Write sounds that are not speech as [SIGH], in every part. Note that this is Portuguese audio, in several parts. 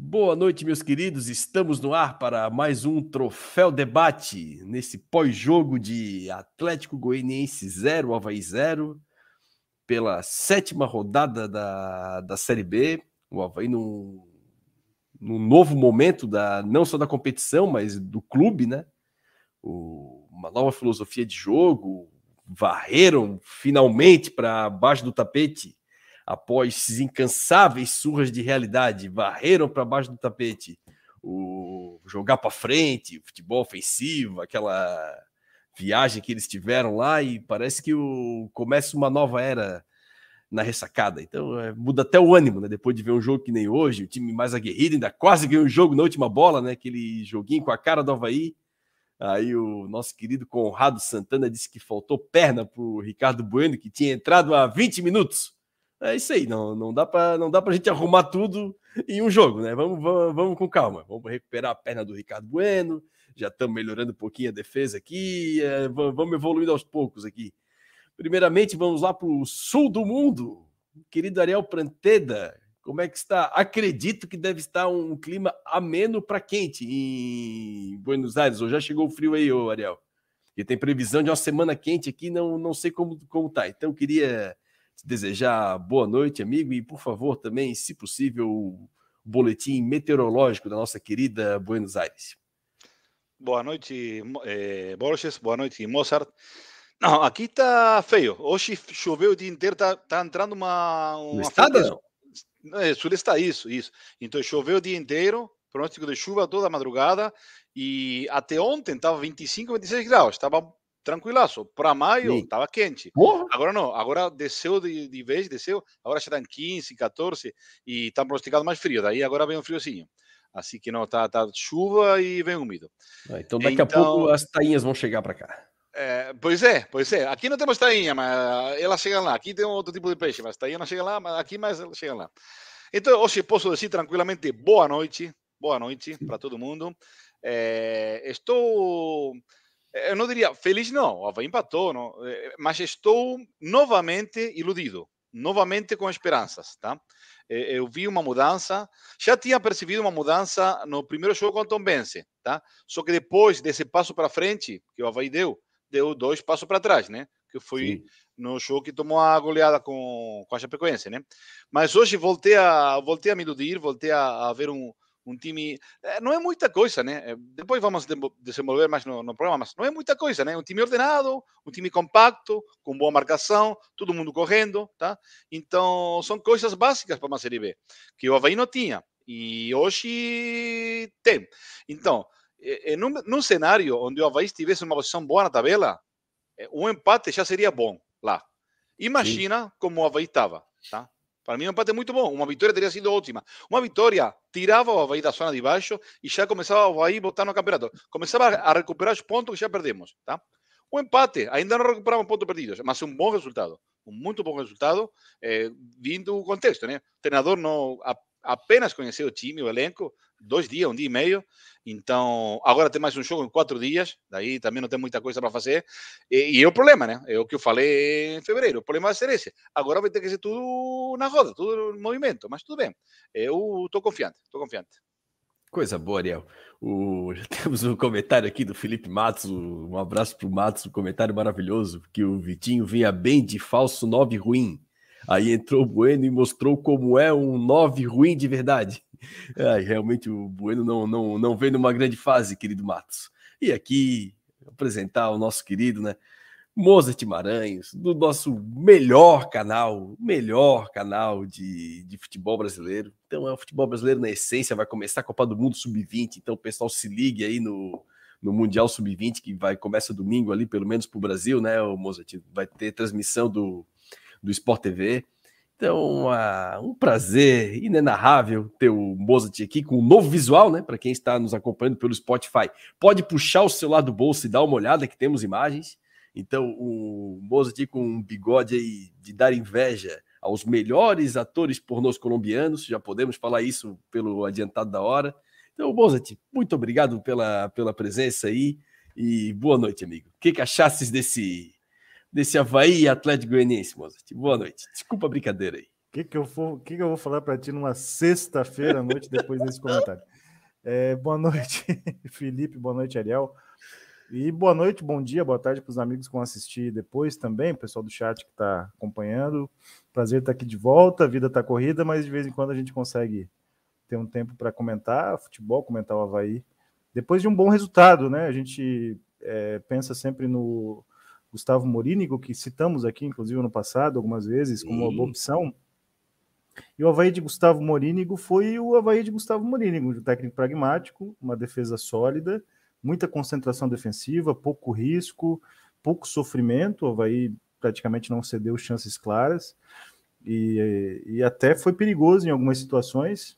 Boa noite, meus queridos. Estamos no ar para mais um Troféu Debate nesse pós-jogo de Atlético Goianiense 0, Havaí 0, pela sétima rodada da, da Série B. O Havaí num, num novo momento, da, não só da competição, mas do clube, né? O, uma nova filosofia de jogo. Varreram finalmente para baixo do tapete após incansáveis surras de realidade, varreram para baixo do tapete o jogar para frente, o futebol ofensivo, aquela viagem que eles tiveram lá e parece que o, começa uma nova era na ressacada. Então é, muda até o ânimo, né? Depois de ver um jogo que nem hoje, o time mais aguerrido, ainda quase ganhou o jogo na última bola, né? Aquele joguinho com a cara do Havaí. Aí o nosso querido Conrado Santana disse que faltou perna para o Ricardo Bueno, que tinha entrado há 20 minutos. É isso aí, não, não dá para não dá para a gente arrumar tudo em um jogo, né? Vamos, vamos, vamos com calma. Vamos recuperar a perna do Ricardo Bueno. Já estamos melhorando um pouquinho a defesa aqui. É, vamos evoluindo aos poucos aqui. Primeiramente, vamos lá para o sul do mundo. Querido Ariel Pranteda, como é que está? Acredito que deve estar um clima ameno para quente em Buenos Aires. Ou já chegou o frio aí, ô Ariel? E tem previsão de uma semana quente aqui, não, não sei como, como tá. Então, queria desejar boa noite, amigo, e por favor também, se possível, o boletim meteorológico da nossa querida Buenos Aires. Boa noite, eh, Borges, boa noite, Mozart. Não, aqui está feio. Hoje choveu o dia inteiro, está tá entrando uma. uma estado, não? É, sul está isso, isso. Então choveu o dia inteiro, pronóstico de chuva toda a madrugada, e até ontem estava 25, 26 graus, estava tranquilaço. Para maio estava quente. Porra. Agora não, agora desceu de, de vez, desceu. Agora já está em 15, 14 e está pronosticado mais frio. Daí agora vem um friozinho. Assim que não, tá, tá chuva e vem úmido. Ah, então daqui então, a pouco as tainhas vão chegar para cá. É, pois é, pois é. Aqui não temos tainha, mas elas chegam lá. Aqui tem outro tipo de peixe, mas tainha não chega lá, mas aqui mais elas chegam lá. Então, hoje posso dizer tranquilamente boa noite, boa noite para todo mundo. É, estou eu não diria feliz, não, o Havaí empatou, não, mas estou novamente iludido, novamente com esperanças, tá? Eu vi uma mudança, já tinha percebido uma mudança no primeiro jogo contra o Tom Bense, tá? Só que depois desse passo para frente que o Havaí deu, deu dois passos para trás, né? Que foi Sim. no jogo que tomou a goleada com, com a Chapecoense, né? Mas hoje voltei a, voltei a me iludir, voltei a, a ver um, um time. Eh, não é muita coisa, né? Eh, depois vamos desenvolver mais no, no, programa, mas não é muita coisa, né? Um time ordenado, um time compacto, com boa marcação, todo mundo correndo, tá? Então, são coisas básicas para uma Série B, que o Havaí não tinha. E hoje tem. Então, num, num cenário onde o Havaí tivesse uma posição boa na tabela, um empate já seria bom lá. Imagina Sim. como o Havaí estava, tá? Para mim, um empate muito bom. Uma vitória teria sido ótima. Uma vitória tirava o Havaí da zona de baixo e já começava o Havaí a botar no campeonato. Começava a recuperar os pontos que já perdemos. Tá? Um empate, ainda não recuperamos pontos perdidos, mas um bom resultado. Um muito bom resultado, eh, vindo o contexto. Né? O treinador não, apenas conheceu o time, o elenco, dois dias, um dia e meio. Então, agora tem mais um jogo em quatro dias, daí também não tem muita coisa para fazer. E, e, é o problema, né? É o que eu falei em fevereiro. O problema vai ser esse. Agora vai ter que ser tudo na roda, tudo no movimento, mas tudo bem. Eu estou confiante, estou confiante. Coisa boa, Ariel. O... [LAUGHS] Já temos um comentário aqui do Felipe Matos. Um abraço para o Matos, um comentário maravilhoso, que o Vitinho vinha bem de falso 9 ruim. Aí entrou o Bueno e mostrou como é um 9 ruim de verdade. É, realmente o Bueno não, não, não vem numa grande fase, querido Matos. E aqui, apresentar o nosso querido, né? Mozart Maranhos, do nosso melhor canal, melhor canal de, de futebol brasileiro. Então é o futebol brasileiro na essência, vai começar a Copa do Mundo Sub-20, então o pessoal se ligue aí no, no Mundial Sub-20, que vai começa domingo ali, pelo menos para o Brasil, né, o Mozart? Vai ter transmissão do, do Sport TV. Então, uh, um prazer inenarrável ter o Mozart aqui com um novo visual, né? Para quem está nos acompanhando pelo Spotify, pode puxar o celular do bolso e dar uma olhada que temos imagens. Então, o Mozart com um bigode aí de dar inveja aos melhores atores pornôs colombianos, já podemos falar isso pelo adiantado da hora. Então, Mozart, muito obrigado pela, pela presença aí e boa noite, amigo. O que, que achasses desse desse Havaí Atlético Goianiense, Mozart. Boa noite. Desculpa a brincadeira aí. que, que, eu, que, que eu vou falar para ti numa sexta-feira à noite depois desse comentário? É, boa noite, [LAUGHS] Felipe. Boa noite, Ariel. E boa noite, bom dia, boa tarde para os amigos que vão assistir depois também, pessoal do chat que está acompanhando. Prazer estar aqui de volta, a vida está corrida, mas de vez em quando a gente consegue ter um tempo para comentar futebol, comentar o Havaí. Depois de um bom resultado, né? A gente é, pensa sempre no Gustavo Morínigo, que citamos aqui, inclusive, no passado, algumas vezes, como uma boa opção. E o Havaí de Gustavo Morínigo foi o Havaí de Gustavo Morínigo, um técnico pragmático, uma defesa sólida muita concentração defensiva, pouco risco, pouco sofrimento. O Havaí praticamente não cedeu chances claras e, e até foi perigoso em algumas situações.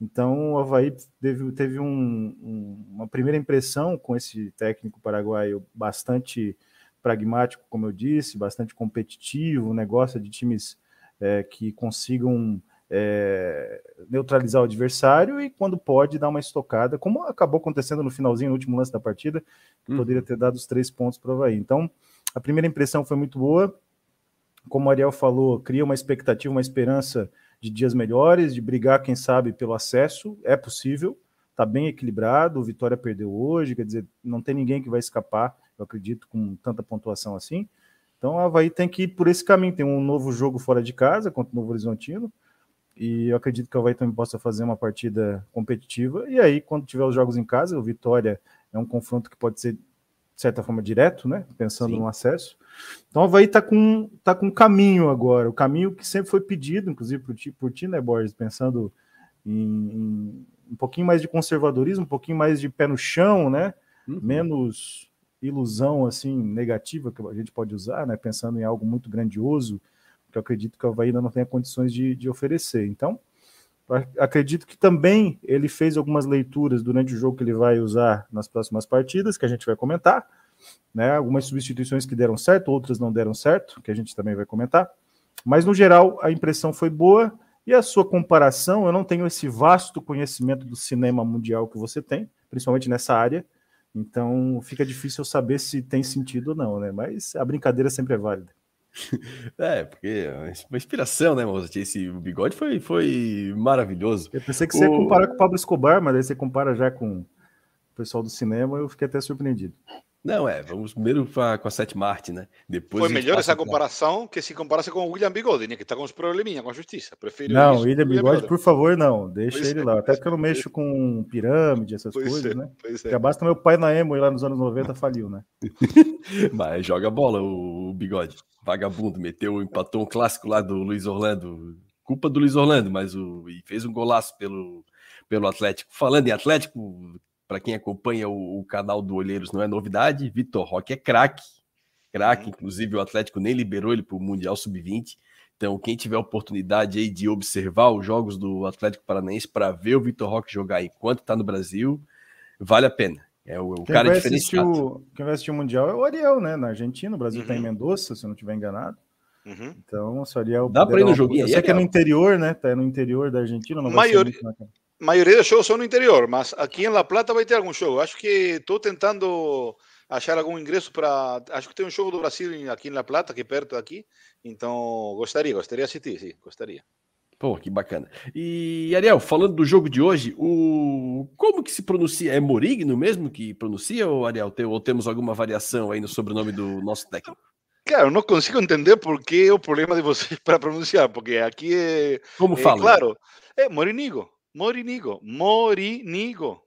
Então o Havaí teve, teve um, um, uma primeira impressão com esse técnico paraguaio bastante pragmático, como eu disse, bastante competitivo, negócio de times é, que consigam é, neutralizar o adversário e, quando pode, dar uma estocada, como acabou acontecendo no finalzinho, no último lance da partida, que uhum. poderia ter dado os três pontos para o Havaí. Então, a primeira impressão foi muito boa. Como o Ariel falou, cria uma expectativa, uma esperança de dias melhores, de brigar, quem sabe, pelo acesso. É possível, está bem equilibrado. O Vitória perdeu hoje, quer dizer, não tem ninguém que vai escapar, eu acredito, com tanta pontuação assim. Então, o Havaí tem que ir por esse caminho. Tem um novo jogo fora de casa contra o Novo Horizontino e eu acredito que o Havaí também possa fazer uma partida competitiva. E aí, quando tiver os jogos em casa, o Vitória é um confronto que pode ser, de certa forma, direto, né? Pensando Sim. no acesso. Então o Havaí está com, tá com um caminho agora, o caminho que sempre foi pedido, inclusive por ti, por ti né, Borges? Pensando em, em, um pouquinho mais de conservadorismo, um pouquinho mais de pé no chão, né? Uhum. Menos ilusão assim negativa que a gente pode usar, né? Pensando em algo muito grandioso que eu acredito que o Havaí ainda não tenha condições de, de oferecer. Então, acredito que também ele fez algumas leituras durante o jogo que ele vai usar nas próximas partidas, que a gente vai comentar, né? Algumas substituições que deram certo, outras não deram certo, que a gente também vai comentar. Mas no geral a impressão foi boa e a sua comparação, eu não tenho esse vasto conhecimento do cinema mundial que você tem, principalmente nessa área. Então fica difícil saber se tem sentido ou não, né? Mas a brincadeira sempre é válida. [LAUGHS] É, porque é uma inspiração, né, Mozart? Esse bigode foi, foi maravilhoso. Eu pensei que você o... ia comparar com o Pablo Escobar, mas aí você compara já com o pessoal do cinema, eu fiquei até surpreendido. Não, é, vamos primeiro pra, com a Seth Martin, né? Depois Foi melhor essa comparação que se comparasse com o William Bigode, né? Que tá com uns probleminha com a justiça. Prefiro não, William Bigode, Bigode, por favor, não. Deixa pois ele é, lá. Até porque eu não mexo com pirâmide, essas pois coisas, é, né? Pois é. basta meu pai na Emo lá nos anos 90 faliu, né? [LAUGHS] Mas joga bola o Bigode. Vagabundo, meteu, empatou um clássico lá do Luiz Orlando. Culpa do Luiz Orlando, mas o. E fez um golaço pelo, pelo Atlético. Falando em Atlético, para quem acompanha o, o, canal do Olheiros, não é novidade. Vitor Roque é craque, craque. Inclusive, o Atlético nem liberou ele para o Mundial Sub-20. Então, quem tiver oportunidade aí de observar os jogos do Atlético Paranaense para ver o Vitor Roque jogar enquanto está no Brasil, vale a pena. É o, o cara diferenciado. quem vai assistir o Mundial é o Ariel, né? Na Argentina, o Brasil está uhum. em Mendoza, se eu não estiver enganado. Uhum. Então, se o Ariel. Dá para ir no joguinho. Eu sei que é no interior, né? Tá no interior da Argentina. Não Maior... maioria dos jogos são no interior, mas aqui em La Plata vai ter algum jogo. Acho que estou tentando achar algum ingresso para. Acho que tem um jogo do Brasil aqui em La Plata, aqui perto daqui. Então, gostaria, gostaria de assistir, sim, gostaria. Pô, que bacana. E, Ariel, falando do jogo de hoje, o como que se pronuncia? É Morigno mesmo que pronuncia, ou Ariel, tem, ou temos alguma variação aí no sobrenome do nosso técnico? Claro, não consigo entender por que o problema de vocês [LAUGHS] para pronunciar, porque aqui é. Como é, fala? Claro, é Morinigo, Morinigo, Morinigo.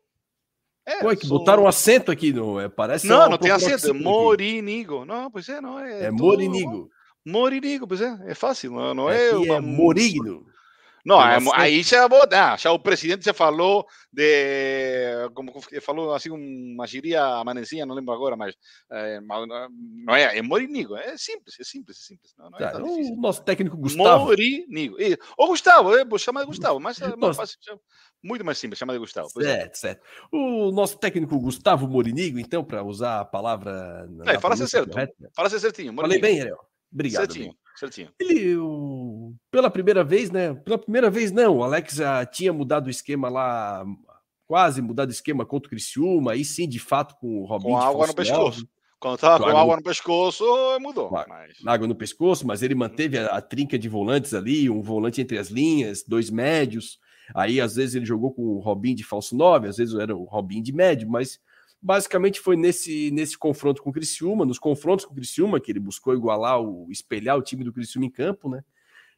É, Pô, é que sou... botaram um acento aqui, não é? Parece. Não, não tem acento, é Morinigo. Não, pois é, não é. É Morinigo. Morinigo, pois é, é fácil, não, não é. Aqui é Morigno. Não, aí já, ah, já o presidente já falou de, como falou assim uma gíria manezinha, não lembro agora, mas é, não é, é Morinigo, é simples, é simples, é simples. Não, não é tá, o nosso técnico Gustavo. Morinigo. O Gustavo, é, vou chamar de Gustavo, mas é fácil, muito mais simples, chama de Gustavo. Certo, é. certo. O nosso técnico Gustavo Morinigo, então, para usar a palavra. É, fala ser certo, fala ser certinho. Morinigo. Falei bem, Ariel. Obrigado. Certinho. Certinho. Ele, o, pela primeira vez, né? Pela primeira vez, não. O Alex já tinha mudado o esquema lá, quase mudado o esquema contra o Criciúma, aí sim, de fato, com o Robinho. Com água no pescoço. Quando estava com água no pescoço, mudou. Mas... Água no pescoço, mas ele manteve a, a, trinca de volantes ali, um volante entre as linhas, dois médios. Aí, às vezes, ele jogou com o Robin de falso 9, às vezes era o Robin de médio, mas basicamente foi nesse, nesse confronto com o Criciúma, nos confrontos com o Criciúma, que ele buscou igualar, o, espelhar o time do Criciúma em campo, né?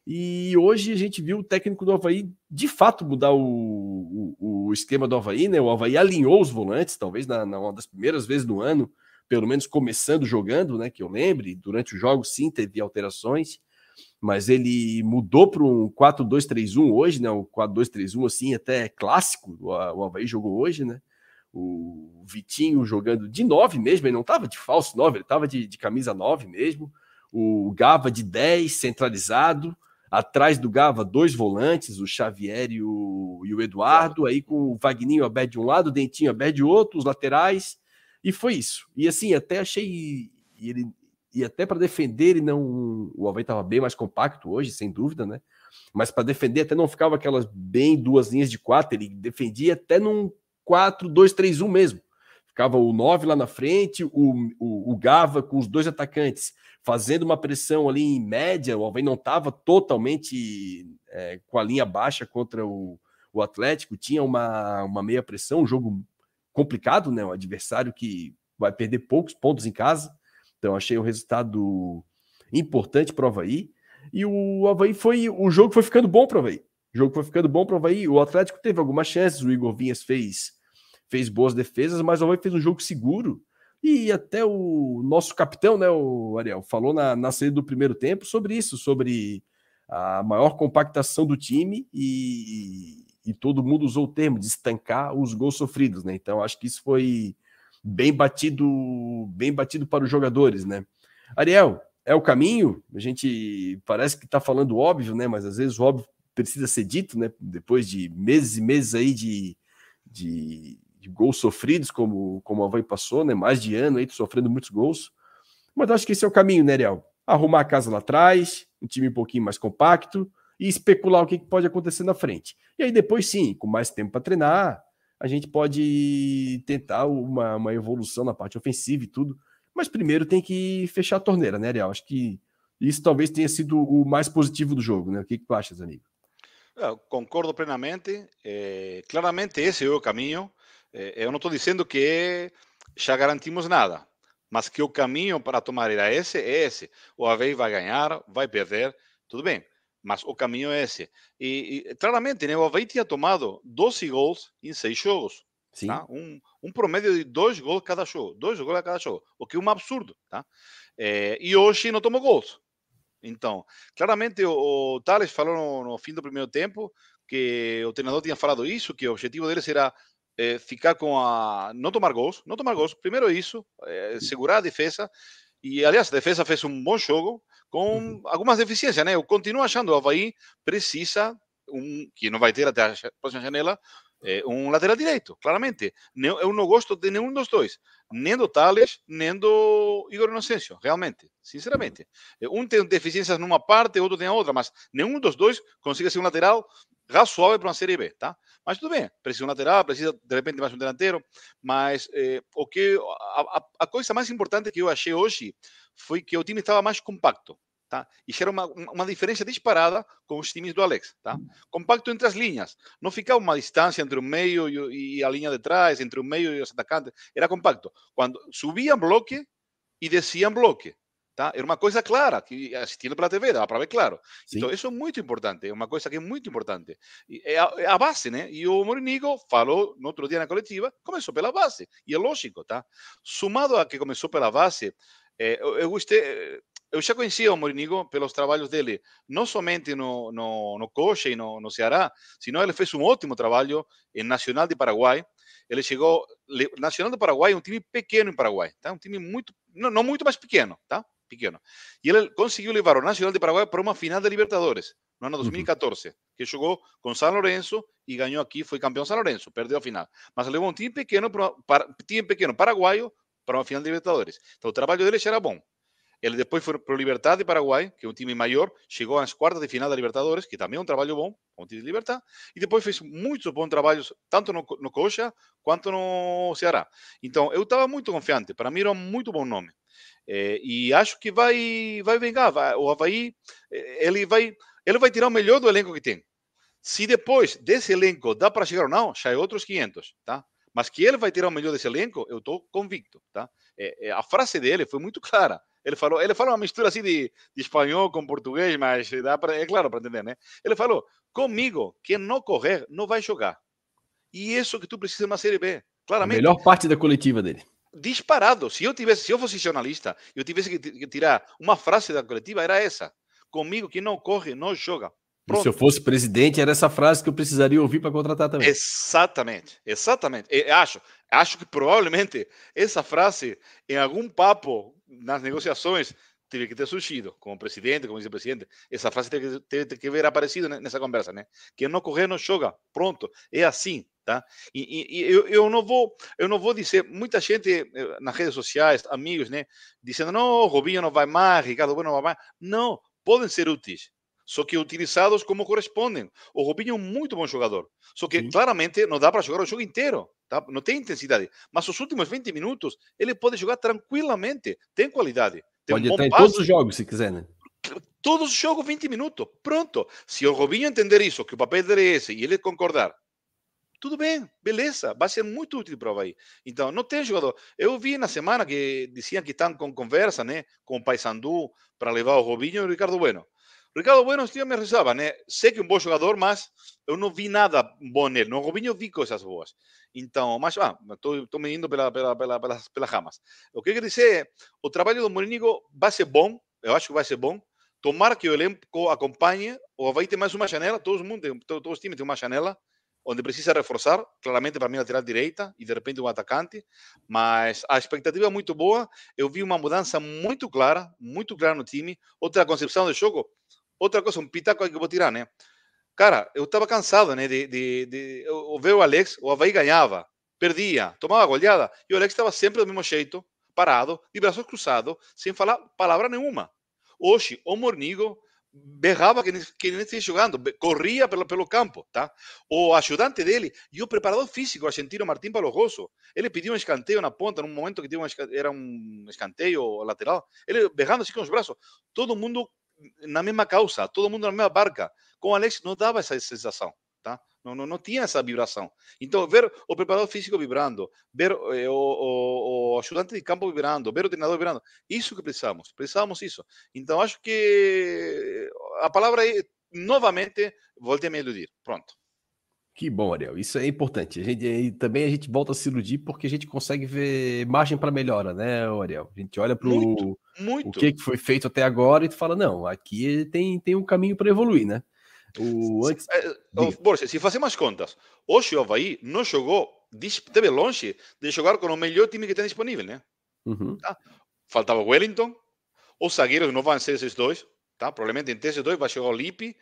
E hoje a gente viu o técnico do Havaí de fato mudar o, o, o esquema do Havaí, né? O Havaí alinhou os volantes, talvez na, na, uma das primeiras vezes do ano, pelo menos começando jogando, né? Que eu lembre, durante o jogo sim teve alterações, mas ele mudou para um 4-2-3-1 hoje, né? O 4-2-3-1 assim, até clássico, o, o Havaí jogou hoje, né? O Vitinho jogando de 9 mesmo, ele não estava de falso 9, ele estava de, de camisa 9 mesmo. O Gava de 10, centralizado. Atrás do Gava, dois volantes, o Xavier e o, e o Eduardo. Aí com o Vagninho aberto de um lado, o Dentinho aberto de outro, os laterais. E foi isso. E assim, até achei. Ele, e até para defender, ele não. O Havaí estava bem mais compacto hoje, sem dúvida, né? Mas para defender, até não ficava aquelas bem duas linhas de quatro, ele defendia até num 4-2-3-1 mesmo. Ficava o 9 lá na frente, o, o, o, Gava com os dois atacantes fazendo uma pressão ali em média. O Alvém não estava totalmente é, com a linha baixa contra o, o Atlético, tinha uma, uma meia pressão, um jogo complicado, né? Um adversário que vai perder poucos pontos em casa. Então, achei o resultado importante para o Havaí. E o Havaí foi. O jogo foi ficando bom para o Havaí. O jogo foi ficando bom para o Havaí. O Atlético teve algumas chances, o Igor Vinhas fez fez boas defesas, mas o Havaí fez um jogo seguro. E até o nosso capitão, né, o Ariel, falou na, na saída do primeiro tempo sobre isso, sobre a maior compactação do time e, e todo mundo usou o termo de estancar os gols sofridos, né? Então acho que isso foi bem batido, bem batido para os jogadores, né? Ariel, é o caminho? A gente parece que está falando óbvio, né? Mas às vezes o óbvio precisa ser dito, né? Depois de meses e meses aí de, de de gols sofridos, como, como o Havaí passou, né? Mais de ano aí, sofrendo muitos gols. Mas acho que esse é o caminho, né, Real? Arrumar a casa lá atrás, um time um pouquinho mais compacto e especular o que pode acontecer na frente. E aí depois sim, com mais tempo para treinar, a gente pode tentar uma, uma evolução na parte ofensiva e tudo. Mas primeiro tem que fechar a torneira, né, Real? Acho que isso talvez tenha sido o mais positivo do jogo, né? O que, que tu achas, amigo? Eu concordo plenamente. É, claramente esse é o caminho. Eh, eu não estou dizendo que já garantimos nada, mas que o caminho para tomar era esse, é esse. O Havaí vai ganhar, vai perder, tudo bem, mas o caminho é esse. E, e claramente, né, o Havaí tinha tomado 12 gols em seis jogos. Tá? Um, um promédio de dois gols cada jogo, dois gols a cada jogo, o que é um absurdo. Tá? É, e hoje não tomou gols. Então, claramente o, o Thales falou no, no, fim do primeiro tempo que o treinador tinha falado isso, que o objetivo deles era é, ficar com a. não tomar gols, não tomar gols, primeiro isso, é, segurar a defesa. E, aliás, a defesa fez um bom jogo com algumas deficiências, né? Eu continuo achando o Havaí precisa, um, que não vai ter até a próxima janela, é, um lateral direito, claramente. Eu não gosto de nenhum dos dois, nem do Tales, nem do Igor Inocêncio, realmente, sinceramente. Um tem deficiências numa parte, outro tem a outra, mas nenhum dos dois consegue ser um lateral razoável para uma Série B, tá? Mas tudo bem, precisa um lateral, precisa de repente mais um delanteiro, mas eh, o que a, a, coisa mais importante que eu achei hoje foi que o time estava mais compacto, tá? E era uma, uma diferença disparada com os times do Alex, tá? Compacto entre as linhas, não ficava uma distância entre o meio e, e a linha de trás, entre o meio e os atacantes, era compacto. Quando subiam bloque e desciam bloque, Tá? Era uma coisa clara, que assistindo pela TV dava para ver claro. Sim. Então, isso é muito importante, é uma coisa que é muito importante. É a, é a, base, né? E o Morinigo falou no outro dia na coletiva, começou pela base, e é lógico, tá? Sumado a que começou pela base, é, eu, eu gostei, eu já conhecia o Morinigo pelos trabalhos dele, não somente no, no, no Coxa e no, no Ceará, sino ele fez um ótimo trabalho em Nacional de Paraguai. Ele chegou, Nacional do Paraguai é um time pequeno em Paraguai, tá? Um time muito, não, não muito mais pequeno, tá? Pequeno. E ele conseguiu levar o Nacional de Paraguai para uma final de Libertadores, no ano 2014, que jogou com São Lourenço e ganhou aqui, foi campeão São Lourenço, perdeu a final. Mas levou um time pequeno, para, time pequeno paraguaio para uma final de Libertadores. Então o trabalho dele já era bom. Ele depois foi para o Libertad de Paraguai, que é um time maior, chegou às quartas de final da Libertadores, que também é um trabalho bom, um time de Libertad, e depois fez muitos bons trabalhos, tanto no, no Coxa quanto no Ceará. Então, eu estava muito confiante, para mim era um muito bom nome. É, e acho que vai, vai vingar. Vai, o Havaí, ele vai, ele vai tirar o melhor do elenco que tem. Se depois desse elenco dá para chegar ou não, já é outros 500, tá? Mas que ele vai tirar o melhor desse elenco, eu estou convicto, tá? É, é, a frase dele foi muito [LAUGHS] clara. Ele falou, ele falou uma mistura assim de, de espanhol com português, mas dá pra, é claro para entender, né? Ele falou: comigo, quem não correr não vai jogar. E isso que tu precisa na Série B, claramente. A melhor parte da coletiva dele. Disparado. Se eu tivesse, se eu fosse jornalista, eu tivesse que tirar uma frase da coletiva, era essa: comigo, quem não corre não joga. Se eu fosse presidente, era essa frase que eu precisaria ouvir para contratar também. Exatamente, exatamente. Eu acho, acho que provavelmente essa frase, em algum papo nas negociações, teve que ter surgido, como presidente, como vice-presidente. Essa frase teve, teve que haver aparecido nessa conversa, né? Quem não correr não joga. Pronto, é assim, tá? E, e, e eu, eu, não vou, eu não vou dizer, muita gente eh, nas redes sociais, amigos, né? Dizendo, não, Robinho não vai mais, Ricardo não vai mais. Não, podem ser úteis só que utilizados como correspondem. O Robinho é um muito bom jogador, só que Sim. claramente não dá para jogar o jogo inteiro, tá? não tem intensidade. Mas os últimos 20 minutos ele pode jogar tranquilamente, tem qualidade. Tem pode um estar em todos os jogos, se quiser, né? Todos os jogos, 20 minutos, pronto. Se o Robinho entender isso, que o papel dele é esse, e ele concordar, tudo bem, beleza, vai ser muito útil para o Havaí. Então, não tem jogador. Eu vi na semana que diziam que estão com conversa né, com o Paysandu para levar o Robinho e o Ricardo Bueno. Ricardo Bueno, eu me rezava, né? Sei que é um bom jogador, mas eu não vi nada bom nele. No Robinho vi coisas boas. Então, mas, ah, estou me indo pela, pela, pela, pelas, pelas ramas. O que eu quero dizer é, o trabalho do Morinigo vai ser bom, eu acho que vai ser bom. Tomara que o elenco acompanhe, ou vai ter mais uma janela, todo mundo, tem, todos os times têm uma janela, onde precisa reforçar, claramente para mim lateral direita e de repente um atacante, mas a expectativa é muito boa. Eu vi uma mudança muito clara, muito clara no time, outra concepção do jogo. Outra coisa, um pitaco que eu vou tirar, né? Cara, eu estava cansado, né? De, de, de, eu ver o Alex, o Havaí ganhava, perdia, tomava goleada, e o Alex estava sempre do mesmo jeito, parado, de braços cruzados, sem falar palavra nenhuma. Hoje, o Mornigo berrava que, que nem estava jogando, corria pelo, pelo campo, tá? O ajudante dele e o preparador físico argentino Martim Palogoso, ele pediu um escanteio na ponta, num momento que tinha um, era um escanteio lateral, ele berrando assim com os braços, todo mundo na mesma causa, todo mundo na mesma barca. Com o Alex não dava essa sensação, tá? Não, não, não tinha essa vibração. Então, ver o preparador físico vibrando, ver eh, o, o, o, ajudante de campo vibrando, ver o treinador vibrando, isso que precisamos, precisamos isso. Então, acho que a palavra é, novamente, volte a me iludir. Pronto. Que bom, Ariel. Isso é importante. A gente, e também a gente volta a se iludir porque a gente consegue ver margem para melhora, né, Ariel? A gente olha para o que foi feito até agora e fala, não, aqui tem, tem um caminho para evoluir, né? O antes... Borges, se fazer mais contas, hoje o Havaí não jogou, esteve longe de jogar com o melhor time que tem disponível, né? Uhum. Tá? Faltava o Wellington, os zagueiros não vão ser esses dois, tá? Provavelmente entre esses dois vai jogar o Lipe,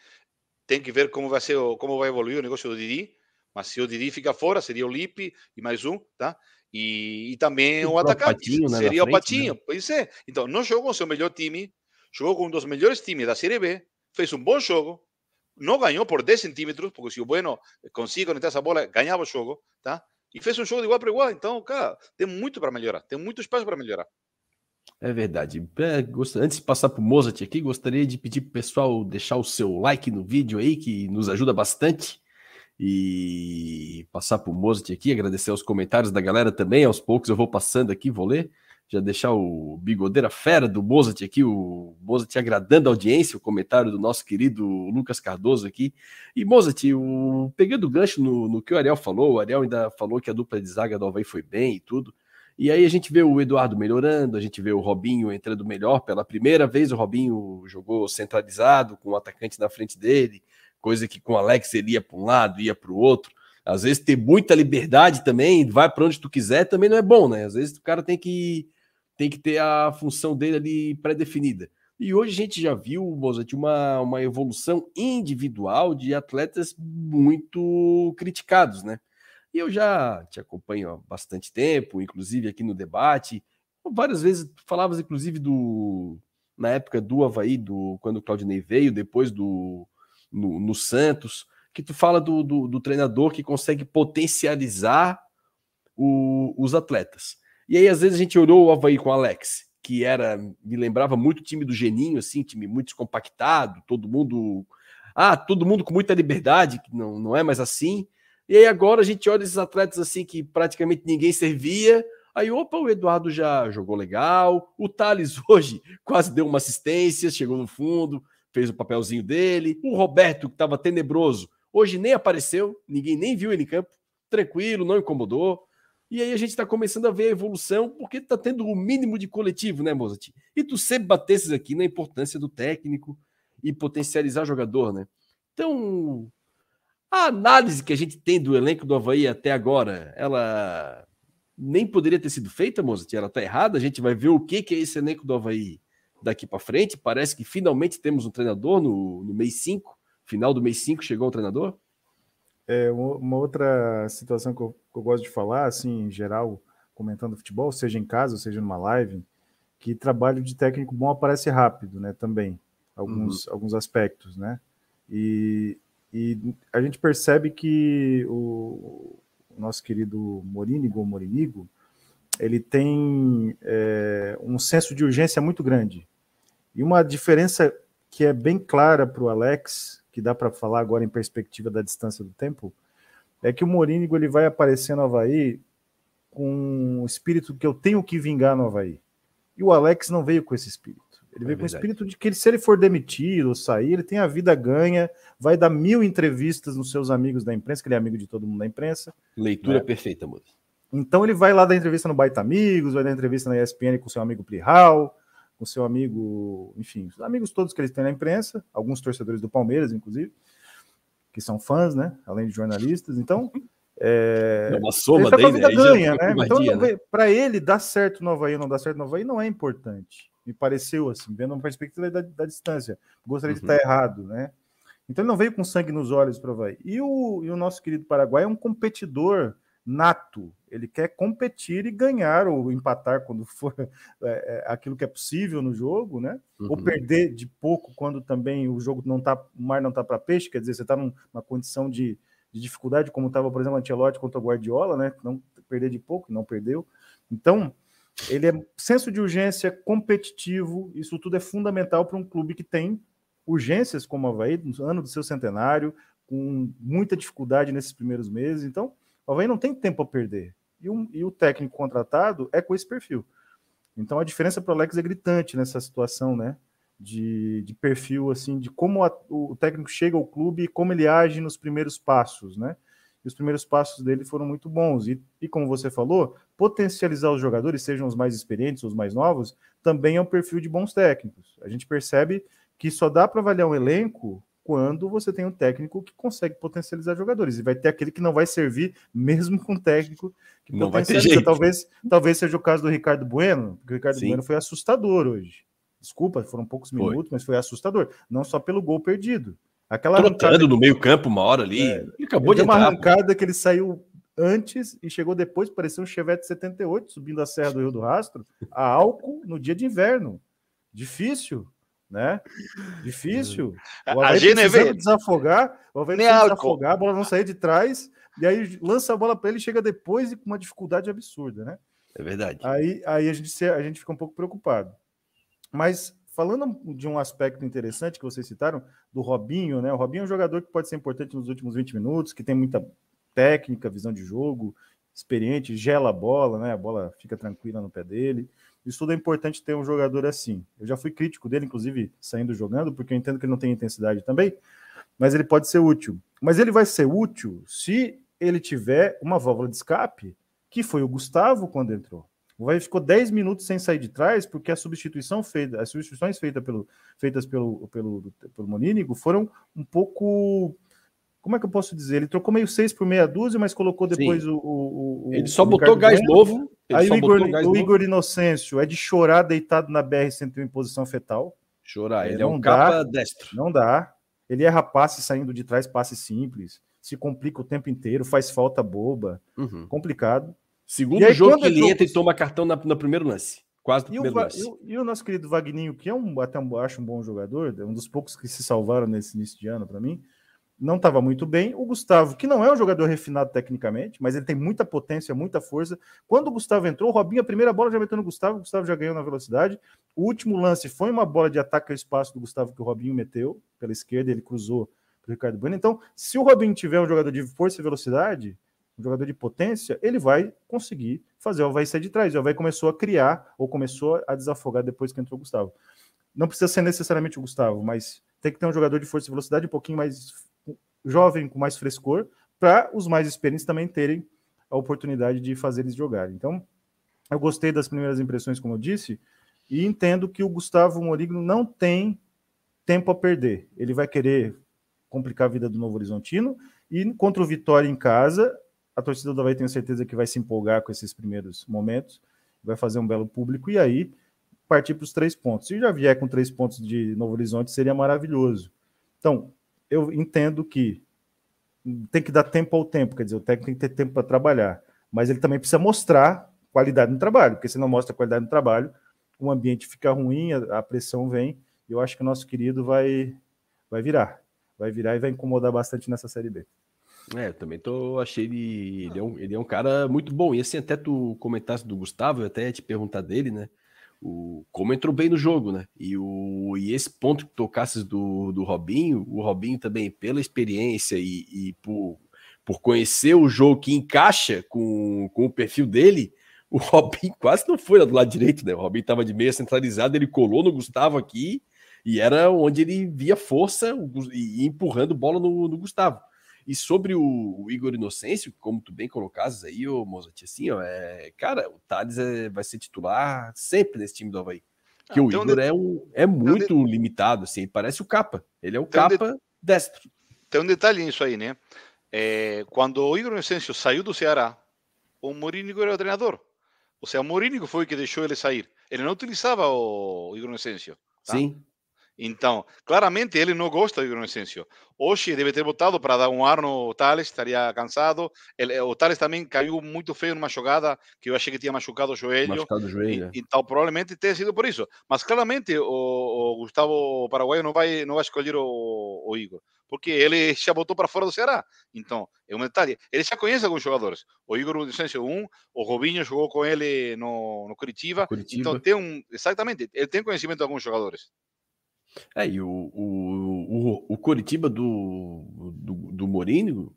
tem que ver como vai ser como vai evoluir o negócio do Didi. Mas se o Didi fica fora, seria o Lipe e mais um, tá? E, e também o, o atacante Patinho, né, seria frente, o Patinho. Né? Pois é. Então, não jogou com o seu melhor time, jogou com um dos melhores times da Série B, fez um bom jogo, não ganhou por 10 centímetros, porque se o Bueno conseguir conectar essa bola, ganhava o jogo, tá? E fez um jogo de igual para igual. Então, cara, tem muito para melhorar, tem muito espaço para melhorar. É verdade. É, antes de passar para o Mozart aqui, gostaria de pedir para o pessoal deixar o seu like no vídeo aí, que nos ajuda bastante. E passar para o Mozart aqui, agradecer os comentários da galera também. Aos poucos eu vou passando aqui, vou ler. Já deixar o bigodeira fera do Mozart aqui, o Mozart agradando a audiência, o comentário do nosso querido Lucas Cardoso aqui. E Mozart, o, pegando o gancho no, no que o Ariel falou, o Ariel ainda falou que a dupla de zaga do Havaí foi bem e tudo. E aí a gente vê o Eduardo melhorando, a gente vê o Robinho entrando melhor. Pela primeira vez o Robinho jogou centralizado, com o atacante na frente dele, coisa que com o Alex ele ia para um lado, ia para o outro. Às vezes ter muita liberdade também, vai para onde tu quiser, também não é bom, né? Às vezes o cara tem que, tem que ter a função dele ali pré-definida. E hoje a gente já viu, Mozart, uma, uma evolução individual de atletas muito criticados, né? E eu já te acompanho há bastante tempo, inclusive aqui no debate. Várias vezes falavas, inclusive, do, na época do Havaí, do, quando o Claudinei veio, depois do no, no Santos, que tu fala do, do, do treinador que consegue potencializar o, os atletas. E aí, às vezes, a gente olhou o Havaí com o Alex, que era, me lembrava muito o time do Geninho, assim, time muito descompactado, todo mundo. Ah, todo mundo com muita liberdade, que não, não é mais assim. E aí agora a gente olha esses atletas assim que praticamente ninguém servia. Aí, opa, o Eduardo já jogou legal. O Thales [LAUGHS] hoje quase deu uma assistência, chegou no fundo, fez o papelzinho dele. O Roberto, que estava tenebroso, hoje nem apareceu, ninguém nem viu ele em campo. Tranquilo, não incomodou. E aí a gente está começando a ver a evolução, porque está tendo o um mínimo de coletivo, né, Mozart? E tu sempre batesses aqui na importância do técnico e potencializar jogador, né? Então, a análise que a gente tem do elenco do Havaí até agora, ela nem poderia ter sido feita, Mozart? Ela está errada. A gente vai ver o que, que é esse elenco do Havaí daqui para frente. Parece que finalmente temos um treinador no, no mês 5, final do mês 5 chegou o treinador. É, uma outra situação que eu, que eu, gosto de falar, assim, em geral, comentando futebol, seja em casa, seja numa live, que trabalho de técnico bom aparece rápido, né, também, alguns, uhum. alguns aspectos, né, e, e a gente percebe que o, nosso querido Morínigo, Morinigo, ele tem é, um senso de urgência muito grande, e uma diferença que é bem clara para o Alex, que dá para falar agora em perspectiva da distância do tempo, é que o Morínigo ele vai aparecer no Havaí com o espírito que eu tenho que vingar no Havaí. E o Alex não veio com esse espírito. Ele é veio com o espírito de que ele, se ele for demitido ou sair, ele tem a vida ganha, vai dar mil entrevistas nos seus amigos da imprensa, que ele é amigo de todo mundo da imprensa. Leitura né? perfeita, moço. Então ele vai lá dar entrevista no Baita Amigos, vai dar entrevista na ESPN com seu amigo Plihal, com seu amigo, enfim, os amigos todos que eles têm na imprensa, alguns torcedores do Palmeiras, inclusive, que são fãs, né? Além de jornalistas. Então, [LAUGHS] é, é uma soma ele tá dele, ganha, né? Então, né? para ele dar certo no Havaí ou não dar certo no Havaí não é importante. Me pareceu assim, vendo uma perspectiva da, da distância. Gostaria uhum. de estar errado, né? Então ele não veio com sangue nos olhos para Havaí. E o, e o nosso querido Paraguai é um competidor nato. Ele quer competir e ganhar ou empatar quando for [LAUGHS] é, é, aquilo que é possível no jogo, né? Uhum. Ou perder de pouco quando também o jogo não tá, o mar não tá para peixe, quer dizer, você está numa condição de, de dificuldade, como estava, por exemplo, Ancelotti contra o Guardiola, né? Não perder de pouco, não perdeu. Então, ele é senso de urgência competitivo, isso tudo é fundamental para um clube que tem urgências como a Havaí, no ano do seu centenário, com muita dificuldade nesses primeiros meses. Então, o Havaí não tem tempo a perder. E, um, e o técnico contratado é com esse perfil. Então a diferença para o Alex é gritante nessa situação, né? De, de perfil, assim, de como a, o técnico chega ao clube e como ele age nos primeiros passos, né? E os primeiros passos dele foram muito bons. E, e como você falou, potencializar os jogadores, sejam os mais experientes ou os mais novos, também é um perfil de bons técnicos. A gente percebe que só dá para avaliar um elenco quando você tem um técnico que consegue potencializar jogadores. E vai ter aquele que não vai servir, mesmo com um técnico que não vai ter jeito. Talvez, talvez seja o caso do Ricardo Bueno, porque o Ricardo Sim. Bueno foi assustador hoje. Desculpa, foram poucos minutos, foi. mas foi assustador. Não só pelo gol perdido. Aquela Trotando no meio campo uma hora ali. É, ele acabou ele de uma arrancada que ele saiu antes e chegou depois, parecia um Chevette 78 subindo a Serra do Rio do Rastro, a álcool no dia de inverno. Difícil, né? Difícil. O a GNV desafogar, o Havaí desafogar, a bola não sair de trás, e aí lança a bola para ele, chega depois e com uma dificuldade absurda, né? É verdade. Aí, aí a, gente, a gente fica um pouco preocupado. Mas falando de um aspecto interessante que vocês citaram, do Robinho, né? O Robinho é um jogador que pode ser importante nos últimos 20 minutos, que tem muita técnica, visão de jogo, experiente, gela a bola, né? A bola fica tranquila no pé dele. Isso tudo é importante ter um jogador assim. Eu já fui crítico dele, inclusive, saindo jogando, porque eu entendo que ele não tem intensidade também, mas ele pode ser útil. Mas ele vai ser útil se ele tiver uma válvula de escape, que foi o Gustavo quando entrou. O ficou 10 minutos sem sair de trás, porque a substituição feita, as substituições feitas pelo, feitas pelo, pelo, pelo Monínigo foram um pouco como é que eu posso dizer? Ele trocou meio seis por meia dúzia, mas colocou depois o, o, o, Ele só botou gás novo. Aí o Igor, o Igor Inocêncio é de chorar deitado na BR-101 em posição fetal. Chorar, ele é um capa destro. Não dá. Ele erra passe saindo de trás, passe simples. Se complica o tempo inteiro, faz falta boba. Uhum. Complicado. Segundo aí, jogo que ele entra e toma cartão na, no primeiro lance. quase no e primeiro o, e, o, e, o, nosso querido Vagninho, que é um, até um, acho um bom jogador, um dos poucos que se salvaram nesse início de ano para mim, não estava muito bem. O Gustavo, que não é um jogador refinado tecnicamente, mas ele tem muita potência, muita força. Quando o Gustavo entrou, o Robinho, a primeira bola já meteu no Gustavo, o Gustavo já ganhou na velocidade. O último lance foi uma bola de ataque ao espaço do Gustavo que o Robinho meteu pela esquerda, ele cruzou para o Ricardo Bueno. Então, se o Robinho tiver um jogador de força e velocidade, um jogador de potência, ele vai conseguir fazer o Havaí sair de trás. O Havaí começou a criar, ou começou a desafogar depois que entrou o Gustavo. Não precisa ser necessariamente o Gustavo, mas tem que ter um jogador de força e velocidade um pouquinho mais jovem, com mais frescor, para os mais experientes também terem a oportunidade de fazer eles jogarem. Então, eu gostei das primeiras impressões, como eu disse, e entendo que o Gustavo Morigno não tem tempo a perder. Ele vai querer complicar a vida do Novo Horizontino e contra o Vitória em casa, a torcida do Havaí tenho certeza que vai se empolgar com esses primeiros momentos, vai fazer um belo público e aí partir para os três pontos. Se já vier com três pontos de Novo Horizonte, seria maravilhoso. Então, eu entendo que tem que dar tempo ao tempo, quer dizer, o técnico tem que ter tempo para trabalhar, mas ele também precisa mostrar qualidade no trabalho, porque se não mostra qualidade no trabalho, o ambiente fica ruim, a, pressão vem, e eu acho que o nosso querido vai, vai virar, vai virar e vai incomodar bastante nessa Série B. É, eu também tô, achei ele, ele é, um, ele é um cara muito bom, e assim, até tu comentasse do Gustavo, eu até ia te perguntar dele, né, o, como entrou bem no jogo, né? E, o, e esse ponto que tocasses do, do Robinho, o Robinho também, pela experiência e, e por, por conhecer o jogo que encaixa com, com o perfil dele, [LAUGHS] o Robinho quase não foi do lado direito, né? O Robinho estava de meia centralizado, ele colou no Gustavo aqui e era onde ele via força e empurrando bola no, no Gustavo. E sobre o, o, Igor Inocêncio, como tu bem colocas aí, ô Mozart, assim, ó, é, cara, o Thales é, vai ser titular sempre nesse time do Havaí. Porque ah, o Igor é, um, é muito de... limitado, assim, parece o capa. Ele é o tem capa de... destro. Tem um detalhe nisso aí, né? É, quando o Igor Inocêncio saiu do Ceará, o Morínigo era o treinador. Ou seja, o Morínigo foi que deixou ele sair. Ele não utilizava o Igor Inocêncio. Tá? Sim. Então, claramente ele não gosta do Inocêncio. Hoje deve ter votado para dar um ar no Thales, estaria cansado. Ele, o Thales também caiu muito feio numa jogada que eu achei que tinha machucado o joelho. Machucado o joelho. E, é. então, provavelmente tenha sido por isso. Mas claramente o, o Gustavo Paraguaio não vai, não vai escolher o, o Igor, porque ele [LAUGHS] já botou para fora do Ceará. Então, é um detalhe. Ele já conhece alguns jogadores. O Igor Inocêncio, um, o Robinho jogou com ele no, no Curitiba. Curitiba. Então, tem um. Exatamente, ele tem conhecimento de alguns jogadores. É, e o, o, o, o Coritiba do, do, do Mourinho,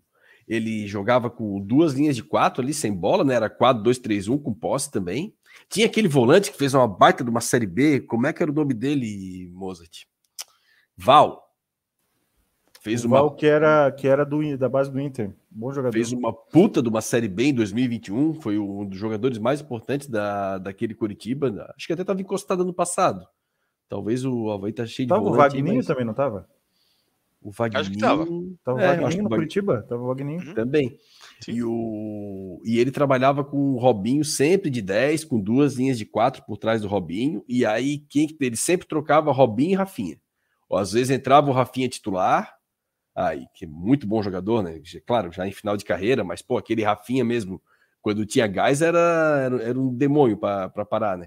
ele jogava com duas linhas de quatro ali, sem bola, né? Era 4-2-3-1 com posse também. Tinha aquele volante que fez uma baita de uma Série B. Como é que era o nome dele, Mozart? Val. Fez o uma... Val que era, que era do, da base do Inter. Bom jogador. Fez uma puta de uma Série B em 2021. Foi um dos jogadores mais importantes da, daquele Coritiba. Acho que até estava encostado no passado. Talvez o Havaí tá cheio tava de Tava o Wagninho mas... também, não tava? O Wagninho... Acho que tava. Tava é, o Wagninho no Vag... Curitiba? Tava o Wagninho. Uhum. Também. E, o... e ele trabalhava com o Robinho sempre de 10, com duas linhas de 4 por trás do Robinho. E aí quem ele sempre trocava Robinho e Rafinha. Ou às vezes entrava o Rafinha titular, aí, que é muito bom jogador, né? Claro, já em final de carreira, mas pô, aquele Rafinha mesmo, quando tinha gás, era, era, era um demônio para parar, né?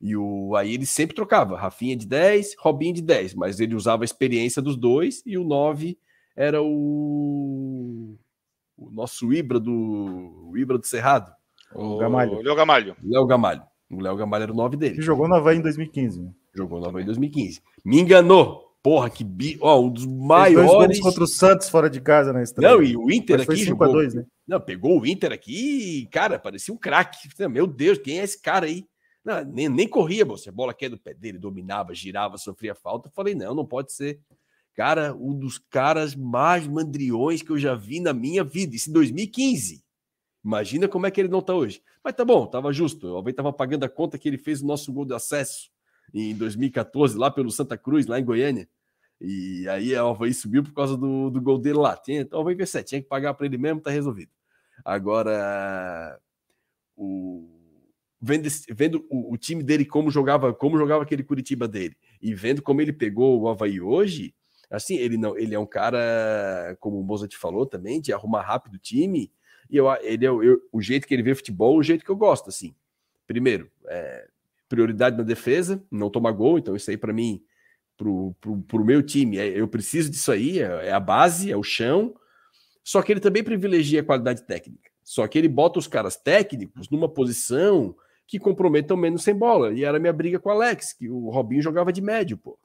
E o, aí ele sempre trocava, Rafinha de 10, Robinho de 10, mas ele usava a experiência dos dois e o 9 era o, o nosso Ibra do o Ibra do Cerrado. O, o Gamalho. Léo Gamalho. Léo Gamalho. O Léo Gamalho era o 9 dele. Que jogou no Havaí em 2015. Né? Jogou no Havaí em 2015. Me enganou. Porra, que bi... Ó, um dos maiores. Dois contra o Santos fora de casa na estreia. Não, e o Inter Mas aqui jogou. 2, né? Não, pegou o Inter aqui e, cara, parecia um craque. Meu Deus, quem é esse cara aí? Não, nem, nem corria, você. A bola quer do pé dele, dominava, girava, sofria falta. Eu falei, não, não pode ser. Cara, um dos caras mais mandriões que eu já vi na minha vida. Isso em 2015. Imagina como é que ele não tá hoje. Mas tá bom, tava justo. O Alvei tava pagando a conta que ele fez o nosso gol de acesso em 2014, lá pelo Santa Cruz, lá em Goiânia. E aí o Alvei subiu por causa do, do gol dele lá. Tinha, então o Alvei tinha que pagar para ele mesmo, tá resolvido. Agora, o vendo, vendo o, o, time dele como jogava, como jogava aquele Curitiba dele e vendo como ele pegou o Havaí hoje, assim, ele não, ele é um cara, como o Moza te falou também, de arrumar rápido o time, e eu, ele é eu, o jeito que ele vê futebol, o jeito que eu gosto, assim. Primeiro, é, prioridade na defesa, não tomar gol. Então, isso aí, para mim, pro, pro, pro meu time, é, eu preciso disso aí, é, é a base, é o chão. Só que ele também privilegia a qualidade técnica. Só que ele bota os caras técnicos numa posição que comprometam menos sem bola. E era minha briga com o Alex, que o Robinho jogava de médio, pô.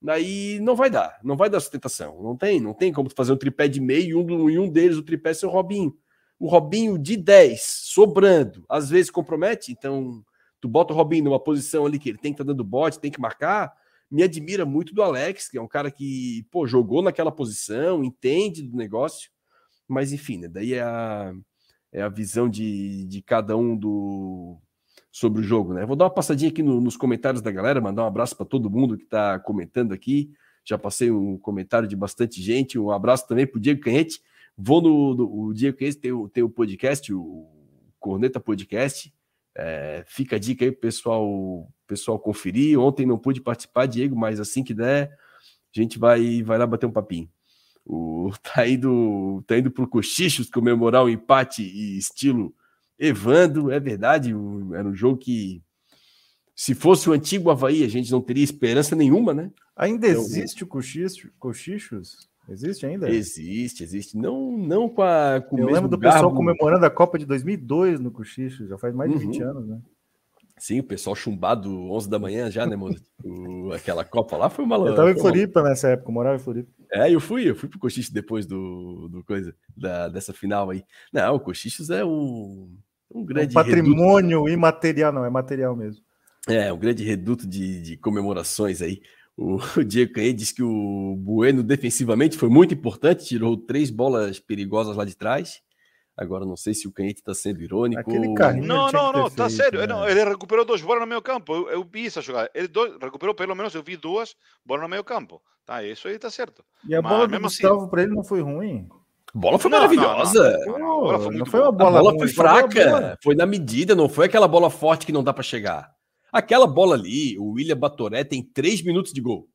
Daí não vai dar, não vai dar sustentação. Não tem, não tem como fazer um tripé de meio e um, e um deles, o tripé, ser o Robinho. O Robinho de 10, sobrando, às vezes compromete, então tu bota o Robinho numa posição ali que ele tem que estar tá dando bote, tem que marcar. Me admira muito do Alex, que é um cara que, pô, jogou naquela posição, entende do negócio. Mas enfim, né? Daí é a, é a visão de, de cada um do, sobre o jogo, né? Vou dar uma passadinha aqui no, nos comentários da galera, mandar um abraço para todo mundo que está comentando aqui. Já passei um comentário de bastante gente. Um abraço também para o Diego Canhete. Vou no, no o Diego Canhete tem o, tem o podcast, o Corneta Podcast. É, fica a dica aí pessoal, pessoal conferir. Ontem não pude participar, Diego, mas assim que der, a gente vai, vai lá bater um papinho. O, [LAUGHS] tá indo, tá indo pro Cochichos comemorar o empate e estilo Evando, é verdade, era um jogo que, se fosse o antigo Havaí, a gente não teria esperança nenhuma, né? Ainda então, existe o Cochichos? Cochichos? Existe ainda? Existe, existe. Não, não com a. Com Eu lembro do garbo. pessoal comemorando a Copa de 2002 no Cochichos, já faz mais de uhum. 20 anos, né? Sim, o pessoal chumbado 11 da manhã já, né, mano? [LAUGHS] aquela Copa lá foi uma Eu tava em Floripa nessa época, morava em Floripa. É, eu fui, eu fui pro Cochichos depois do, do coisa, da, dessa final aí. Não, o Cochichos é um, um grande. Um patrimônio reduto. imaterial, não, é material mesmo. É, um grande reduto de, de comemorações aí. O, o [LAUGHS] Diego Canhê disse que o Bueno defensivamente foi muito importante, tirou três bolas perigosas lá de trás. Agora não sei se o Canhete está sendo irônico. Aquele carrinho não, não, não, tá sério. Né? Não, ele recuperou duas bolas no meio campo. Eu, eu vi essa jogada. Ele do, recuperou pelo menos, eu vi duas bolas no meio campo. Tá, isso aí tá certo. E a Mas, bola do Gustavo assim... para ele não foi ruim. A bola foi não, maravilhosa. Não, não, bola foi, uma bola. A bola foi fraca. Bola. Foi na medida, não foi aquela bola forte que não dá para chegar. Aquela bola ali, o William Batoré tem três minutos de gol.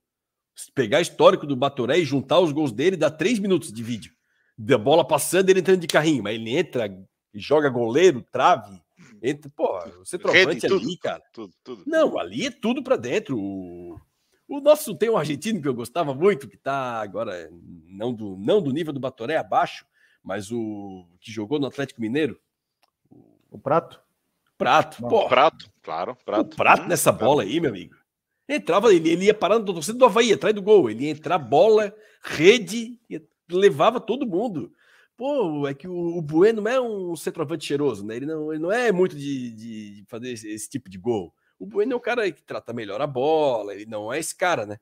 Se pegar histórico do Batoré e juntar os gols dele, dá três minutos de vídeo da bola passando, ele entrando de carrinho, mas ele entra, joga goleiro, trave, entra, pô, o centroavante ali, tudo, cara. Tudo, tudo, Não, ali é tudo para dentro. O, o nosso tem um argentino que eu gostava muito, que tá agora não do, não do nível do Batoré abaixo, mas o que jogou no Atlético Mineiro. O Prato? Prato, pô. Prato, claro, Prato. O Prato nessa bola aí, meu amigo. Entrava, ele, ele ia parando do torcedor do Havaí, atrás do gol. Ele ia entrar bola, rede, levava todo mundo. Pô, é que o, o Bueno não é um centroavante cheiroso, né? Ele não, ele não é muito de, de fazer esse, esse, tipo de gol. O Bueno é o cara que trata melhor a bola, ele não é esse cara, né?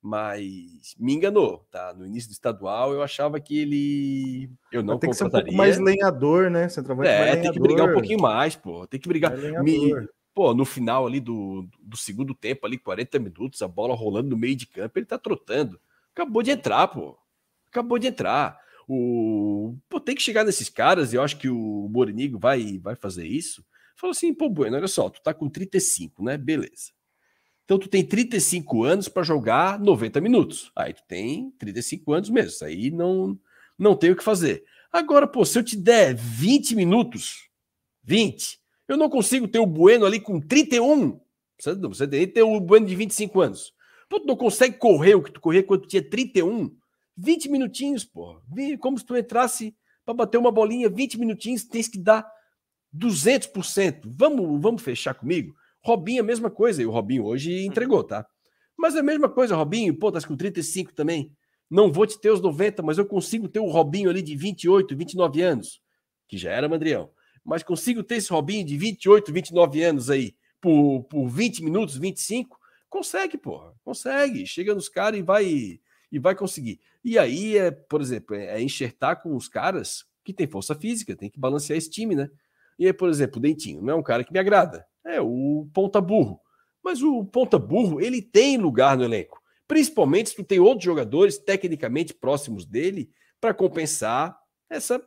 Mas me enganou, tá? No início do estadual eu achava que ele. Eu não Tem que ser um pouco mais lenhador, né? Centroavante é, tem lenhador. que brigar um pouquinho mais, pô. Tem que brigar. Me... Pô, no final ali do, do segundo tempo, ali, 40 minutos, a bola rolando no meio de campo, ele tá trotando. Acabou de entrar, pô acabou de entrar. O... Pô, tem que chegar nesses caras, e eu acho que o Morinigo vai, vai fazer isso. Falou assim, pô, Bueno, olha só, tu tá com 35, né? Beleza. Então tu tem 35 anos para jogar 90 minutos. Aí tu tem 35 anos mesmo. Aí não, não tem o que fazer. Agora, pô, se eu te der 20 minutos, 20, eu não consigo ter o Bueno ali com 31. Você, você tem que ter o Bueno de 25 anos. Pô, tu não consegue correr o que tu corria quando tu tinha 31. 20 minutinhos, pô. Como se tu entrasse para bater uma bolinha, 20 minutinhos, tens que dar 200%. Vamos, vamos fechar comigo? Robinho, a mesma coisa. E o Robinho hoje entregou, tá? Mas é a mesma coisa, Robinho, pô, tá com 35 também. Não vou te ter os 90, mas eu consigo ter o Robinho ali de 28, 29 anos, que já era Mandrião. Mas consigo ter esse Robinho de 28, 29 anos aí por, por 20 minutos, 25? Consegue, porra. Consegue. Chega nos caras e vai e vai conseguir. E aí, é, por exemplo, é, é enxertar com os caras que tem força física, tem que balancear esse time, né? E aí, por exemplo, o Dentinho não é um cara que me agrada. É o ponta burro. Mas o ponta burro, ele tem lugar no elenco. Principalmente se tu tem outros jogadores tecnicamente próximos dele para compensar essa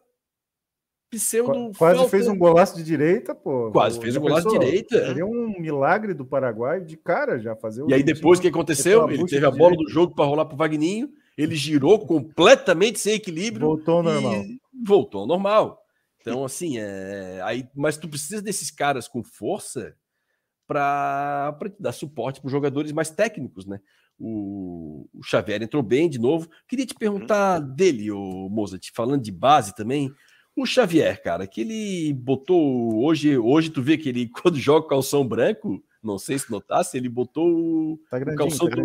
pseudo. Quase falta... fez um golaço de direita, pô. Quase fez um golaço de direita. Seria um milagre do Paraguai de cara já fazer o. E aí depois o que aconteceu? Ele teve a bola direita. do jogo para rolar pro Vagninho, ele girou completamente sem equilíbrio. Voltou ao normal. Voltou ao normal. Então, assim, é... aí, mas tu precisa desses caras com força para dar suporte para os jogadores mais técnicos, né? O, o, Xavier entrou bem de novo. Queria te perguntar uhum. dele, o Mozart, falando de base também. O Xavier, cara, que ele botou hoje, hoje tu vê que ele [LAUGHS] quando joga calção branco, não sei se notasse, ele botou o, tá o calção tá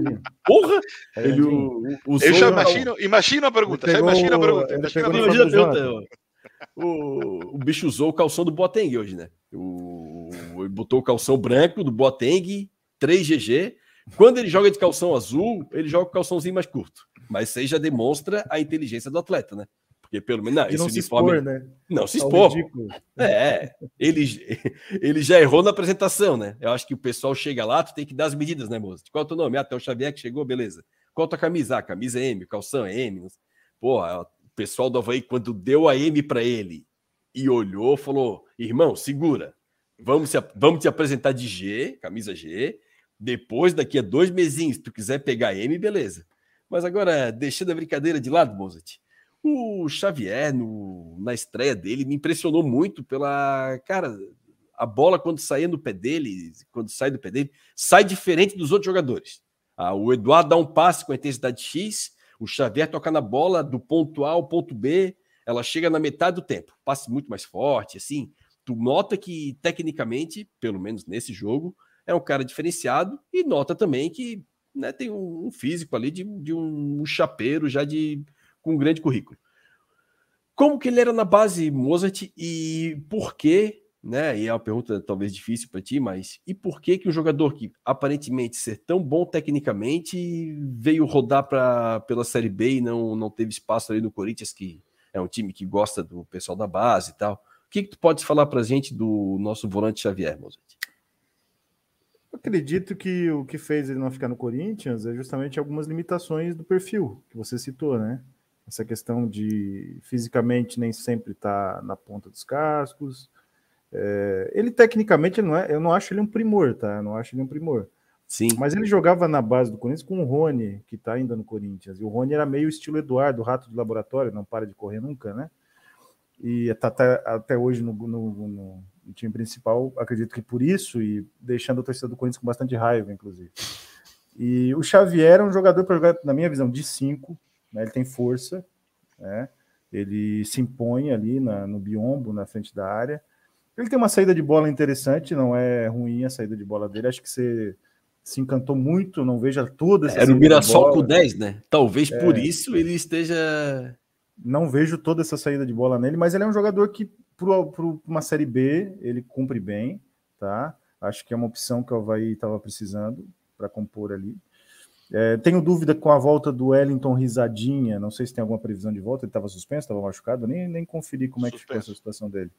Porra! Tá ele o, Eu já imagino, imagino a pergunta, já imagina a pergunta. Imagina a pergunta. O, o, bicho usou o calção do Boateng hoje, né? O, ele botou o calção branco do Boateng, 3GG. Quando ele joga de calção azul, ele joga com o calçãozinho mais curto. Mas isso aí já demonstra a inteligência do atleta, né? Porque pelo menos. Não, esse não se uniforme, expor, né? Não se expor. É, ele, ele já errou na apresentação, né? Eu acho que o pessoal chega lá, tu tem que dar as medidas, né, moço? Qual é o teu nome? Até ah, o Xavier que chegou, beleza. Qual a tua camisa? Ah, camisa é M, calção é M. Porra, pessoal do Havaí, quando deu a M para ele e olhou, falou: irmão, segura. Vamos, se, vamos te apresentar de G, camisa G. Depois, daqui a dois mesinhos, se tu quiser pegar M, beleza. Mas agora, deixando a brincadeira de lado, Mozart, o Xavier, no, na estreia dele, me impressionou muito pela. Cara, a bola, quando saía no pé dele, quando sai do pé dele, sai diferente dos outros jogadores. Ah, o Eduardo dá um passe com a intensidade X, o Xavier toca na bola do ponto A ao ponto B, ela chega na metade do tempo. Passe muito mais forte, assim. Tu nota que, tecnicamente, pelo menos nesse jogo, é um cara diferenciado e nota também que né, tem um, físico ali de, de um, um chapeiro já de com um grande currículo. Como que ele era na base Mozart e por que, né? E é uma pergunta talvez difícil para ti, mas e por que que um jogador que aparentemente ser tão bom tecnicamente veio rodar para pela Série B e não não teve espaço ali no Corinthians, que é um time que gosta do pessoal da base e tal. O que, que tu pode falar para gente do nosso volante Xavier, Mozart? Eu acredito que o que fez ele não ficar no Corinthians é justamente algumas limitações do perfil que você citou, né? essa questão de fisicamente nem sempre estar tá na ponta dos cascos. É, ele tecnicamente não é, eu não acho ele um primor, tá? Eu não acho ele um primor. Sim. Mas ele jogava na base do Corinthians com o Rony, que está ainda no Corinthians. E o Rony era meio estilo Eduardo, rato de laboratório, não para de correr nunca, né? E tá até, até hoje no, no, no, no time principal, acredito que por isso, e deixando a torcida do Corinthians com bastante raiva, inclusive. E o Xavier é um jogador para jogar, na minha visão, de 5, né? ele tem força, né? ele se impõe ali na, no biombo, na frente da área. Ele tem uma saída de bola interessante, não é ruim a saída de bola dele. Acho que você se encantou muito, não veja toda essa. Era o Mirassol com 10, né? Talvez é, por isso ele esteja. Não vejo toda essa saída de bola nele, mas ele é um jogador que, para uma Série B, ele cumpre bem, tá? Acho que é uma opção que o Havaí estava precisando para compor ali. É, tenho dúvida com a volta do Wellington Risadinha. Não sei se tem alguma previsão de volta. Ele estava suspenso, estava machucado. Nem, nem conferi como é que ficou essa situação dele.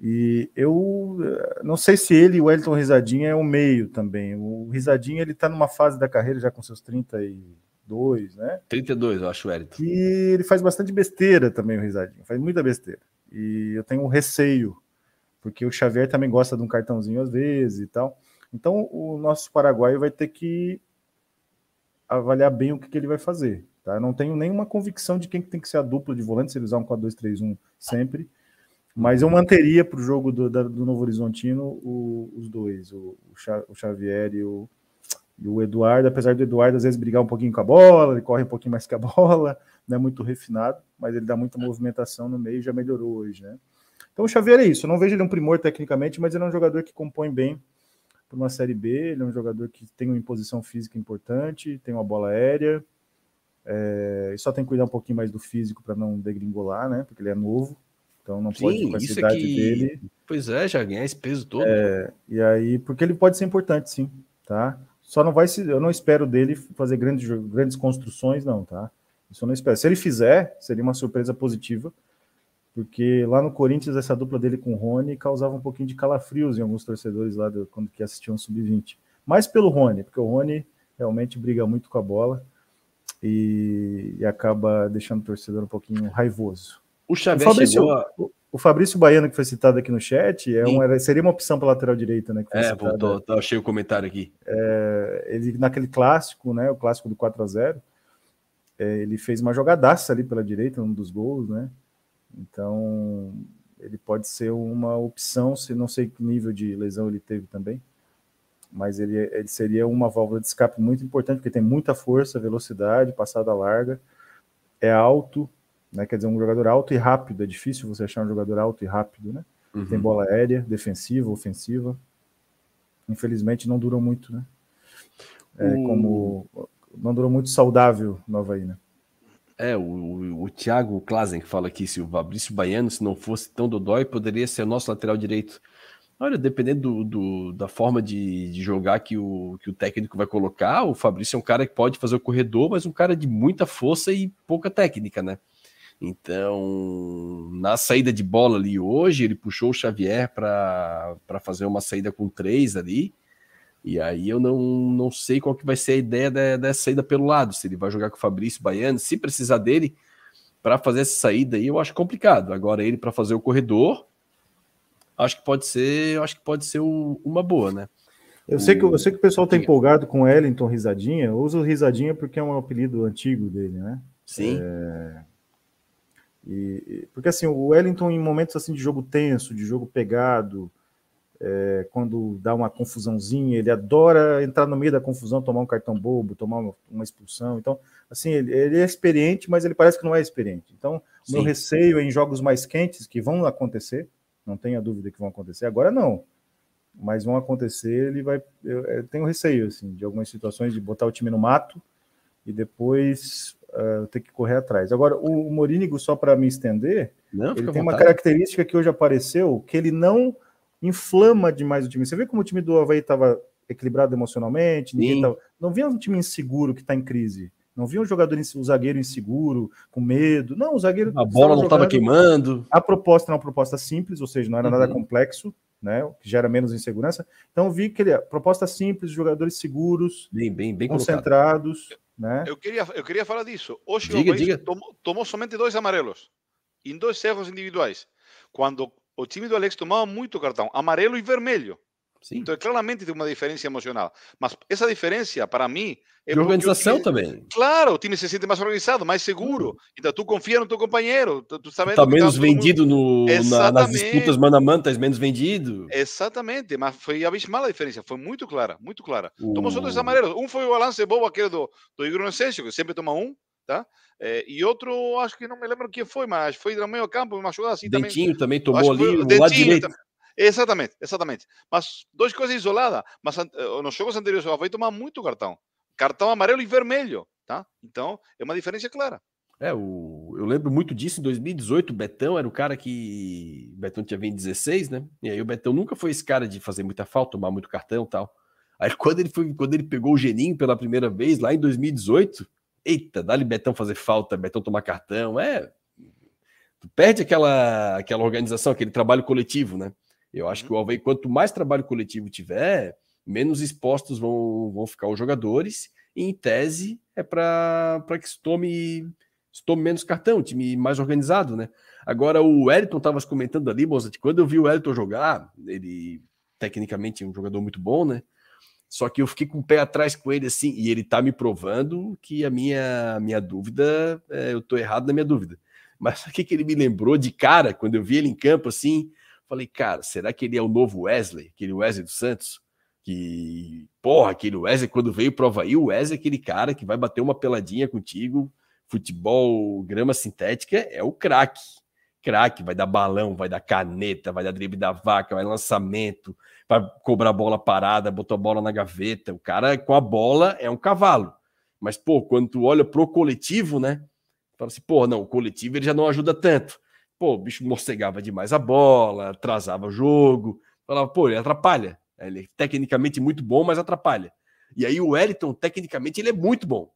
E eu eh, não sei se ele, o Wellington Risadinha, é o meio também. O Risadinha ele está numa fase da carreira já com seus 32, né? 32, eu acho, o Wellington. E ele faz bastante besteira também, o Risadinha. Faz muita besteira. E eu tenho um receio, porque o Xavier também gosta de um cartãozinho às vezes e tal. Então o nosso paraguaio vai ter que avaliar bem o que, que ele vai fazer. Tá? Eu não tenho nenhuma convicção de quem tem que ser a dupla de volante, se ele usar um 4-2-3-1 sempre. Mas eu manteria para o jogo do, do Novo Horizontino o, os dois, o, o Xavier e o, e o Eduardo, apesar do Eduardo às vezes brigar um pouquinho com a bola, ele corre um pouquinho mais que a [LAUGHS] bola, não é muito refinado, mas ele dá muita movimentação no meio e já melhorou hoje, né? Então o Xavier é isso, eu não vejo ele um primor tecnicamente, mas ele é um jogador que compõe bem para uma Série B. Ele é um jogador que tem uma imposição física importante, tem uma bola aérea. É, só tem que cuidar um pouquinho mais do físico para não degringolar, né? Porque ele é novo. Então não Sim, pode com a cidade que... dele. Pois é, já ganhar esse peso todo. É, e aí, porque ele pode ser importante, sim, tá? Só não vai se. Eu não espero dele fazer grandes, grandes construções, não, tá? Isso eu não espero. Se ele fizer, seria uma surpresa positiva porque lá no Corinthians essa dupla dele com o Rony causava um pouquinho de calafrios em alguns torcedores lá do, quando que assistiam Sub-20. Mais pelo Rony, porque o Rony realmente briga muito com a bola e, e acaba deixando o torcedor um pouquinho raivoso. O Xavier o Fabrício, a... o, Fabrício Baiano, que foi citado aqui no chat, é uma, seria uma opção para lateral direita, né? é, voltou, tá, achei o comentário aqui. É, ele, naquele clássico, né? O clássico do 4 a 0 é, ele fez uma jogadaça ali pela direita, um dos gols, né? Então, ele pode ser uma opção, se não sei que nível de lesão ele teve também, mas ele, ele seria uma válvula de escape muito importante, porque tem muita força, velocidade, passada larga, é alto, né? Quer dizer, um jogador alto e rápido. É difícil você achar um jogador alto e rápido, né? Uhum. Tem bola aérea, defensiva, ofensiva. Infelizmente não durou muito, né? É, o... Como não durou muito saudável no Havaí, né? É, o, o, o Thiago Klazen que fala aqui, se o Fabrício Baiano, se não fosse tão dodói, poderia ser o nosso lateral direito. Olha, dependendo do, do, da forma de, de, jogar que o, que o técnico vai colocar, o Fabrício é um cara que pode fazer o corredor, mas um cara de muita força e pouca técnica, né? Então, na saída de bola ali hoje, ele puxou o Xavier para fazer uma saída com três ali. E aí eu não, não sei qual que vai ser a ideia da, dessa saída pelo lado. Se ele vai jogar com o Fabrício Baiano, se precisar dele para fazer essa saída aí, eu acho complicado. Agora ele para fazer o corredor, acho que pode ser, acho que pode ser o, uma boa, né? Eu sei, que, eu sei que o pessoal está empolgado com o Wellington Risadinha. Eu uso Risadinha porque é um apelido antigo dele, né? Sim. É... E, porque assim, o Wellington em momentos assim de jogo tenso, de jogo pegado, é, quando dá uma confusãozinha, ele adora entrar no meio da confusão, tomar um cartão bobo, tomar uma, uma expulsão. Então, assim, ele, ele, é experiente, mas ele parece que não é experiente. Então, o meu receio é em jogos mais quentes, que vão acontecer, não tenha dúvida que vão acontecer, agora não, mas vão acontecer, ele vai. Eu, eu tenho receio, assim, de algumas situações de botar o time no mato e depois uh, ter que correr atrás. Agora, o, o Morínigo, só para me estender, não, ele tem uma característica que hoje apareceu, que ele não inflama demais o time. Você vê como o time do Havaí estava equilibrado emocionalmente, ninguém tava, não via um time inseguro que está em crise. Não via um jogador, um zagueiro inseguro, com medo. Não, o zagueiro. A bola não estava queimando. A proposta era uma proposta simples, ou seja, não era uhum. nada complexo, né? Que gera menos insegurança. Então vi que ele, proposta simples, jogadores seguros, bem, bem, bem concentrados. Né? Eu queria, eu queria falar disso. Hoje diga, o diga. Tomou, tomou, somente dois amarelos em dois erros individuais. Quando o time do Alex tomava muito cartão, amarelo e vermelho. Sim. Então, claramente tem uma diferença emocional. Mas essa diferença, para mim, é de organização time, também. Claro, o time se sente mais organizado, mais seguro. Uhum. Então, tu confia no teu companheiro. Tu, tu sabe tá menos vendido no, na, nas disputas mano a mano, tá menos vendido. Exatamente, mas foi abismal a diferença. Foi muito clara, muito clara. Uh. Tomou só dois amarelos. Um foi o balance bobo, aquele do, do Igor Necessio, que sempre toma um, tá? É, e outro, acho que não me lembro quem foi, mas foi no meio campo, uma jogada assim Dentinho também. também tomou ali, o lado direito. Exatamente, exatamente. Mas duas coisas isoladas. Mas eh, nos jogos anteriores o Havaí tomar muito cartão. Cartão amarelo e vermelho, tá? Então, é uma diferença clara. É, o, eu lembro muito disso em 2018. O Betão era o cara que. O Betão tinha vindo 16, né? E aí o Betão nunca foi esse cara de fazer muita falta, tomar muito cartão tal. Aí [LAUGHS] quando ele, foi, quando ele pegou o Geninho pela primeira vez, lá em 2018, eita, dá-lhe Betão fazer falta, Betão tomar cartão. É. Tu perde aquela, aquela organização, aquele trabalho coletivo, né? Eu acho uhum. que o Havaí, quanto mais trabalho coletivo tiver, menos expostos vão, vão ficar os jogadores, e em tese é para que se tome, se tome menos cartão, time mais organizado, né? Agora, o Wellington estava comentando ali, Mozart, quando eu vi o Wellington jogar, ele tecnicamente é um jogador muito bom, né? Só que eu fiquei com o pé atrás com ele assim, e ele tá me provando que a minha, minha dúvida, é, eu tô errado na minha dúvida. Mas [LAUGHS] o que, que ele me lembrou de cara, quando eu vi ele em campo assim, Falei, cara, será que ele é o novo Wesley? Aquele Wesley dos Santos? Que, porra, aquele Wesley, quando veio pro Havaí, o Wesley é aquele cara que vai bater uma peladinha contigo, futebol, grama sintética, é o craque. Craque, vai dar balão, vai dar caneta, vai dar drible da vaca, vai lançamento, vai cobrar bola parada, botar a bola na gaveta. O cara com a bola é um cavalo. Mas, pô, quando tu olha pro coletivo, né? Fala assim, pô, não, o coletivo ele já não ajuda tanto. Pô, o bicho morcegava demais a bola, atrasava o jogo. Falava, pô, ele atrapalha. Ele é tecnicamente muito bom, mas atrapalha. E aí o Wellington, tecnicamente, ele é muito bom.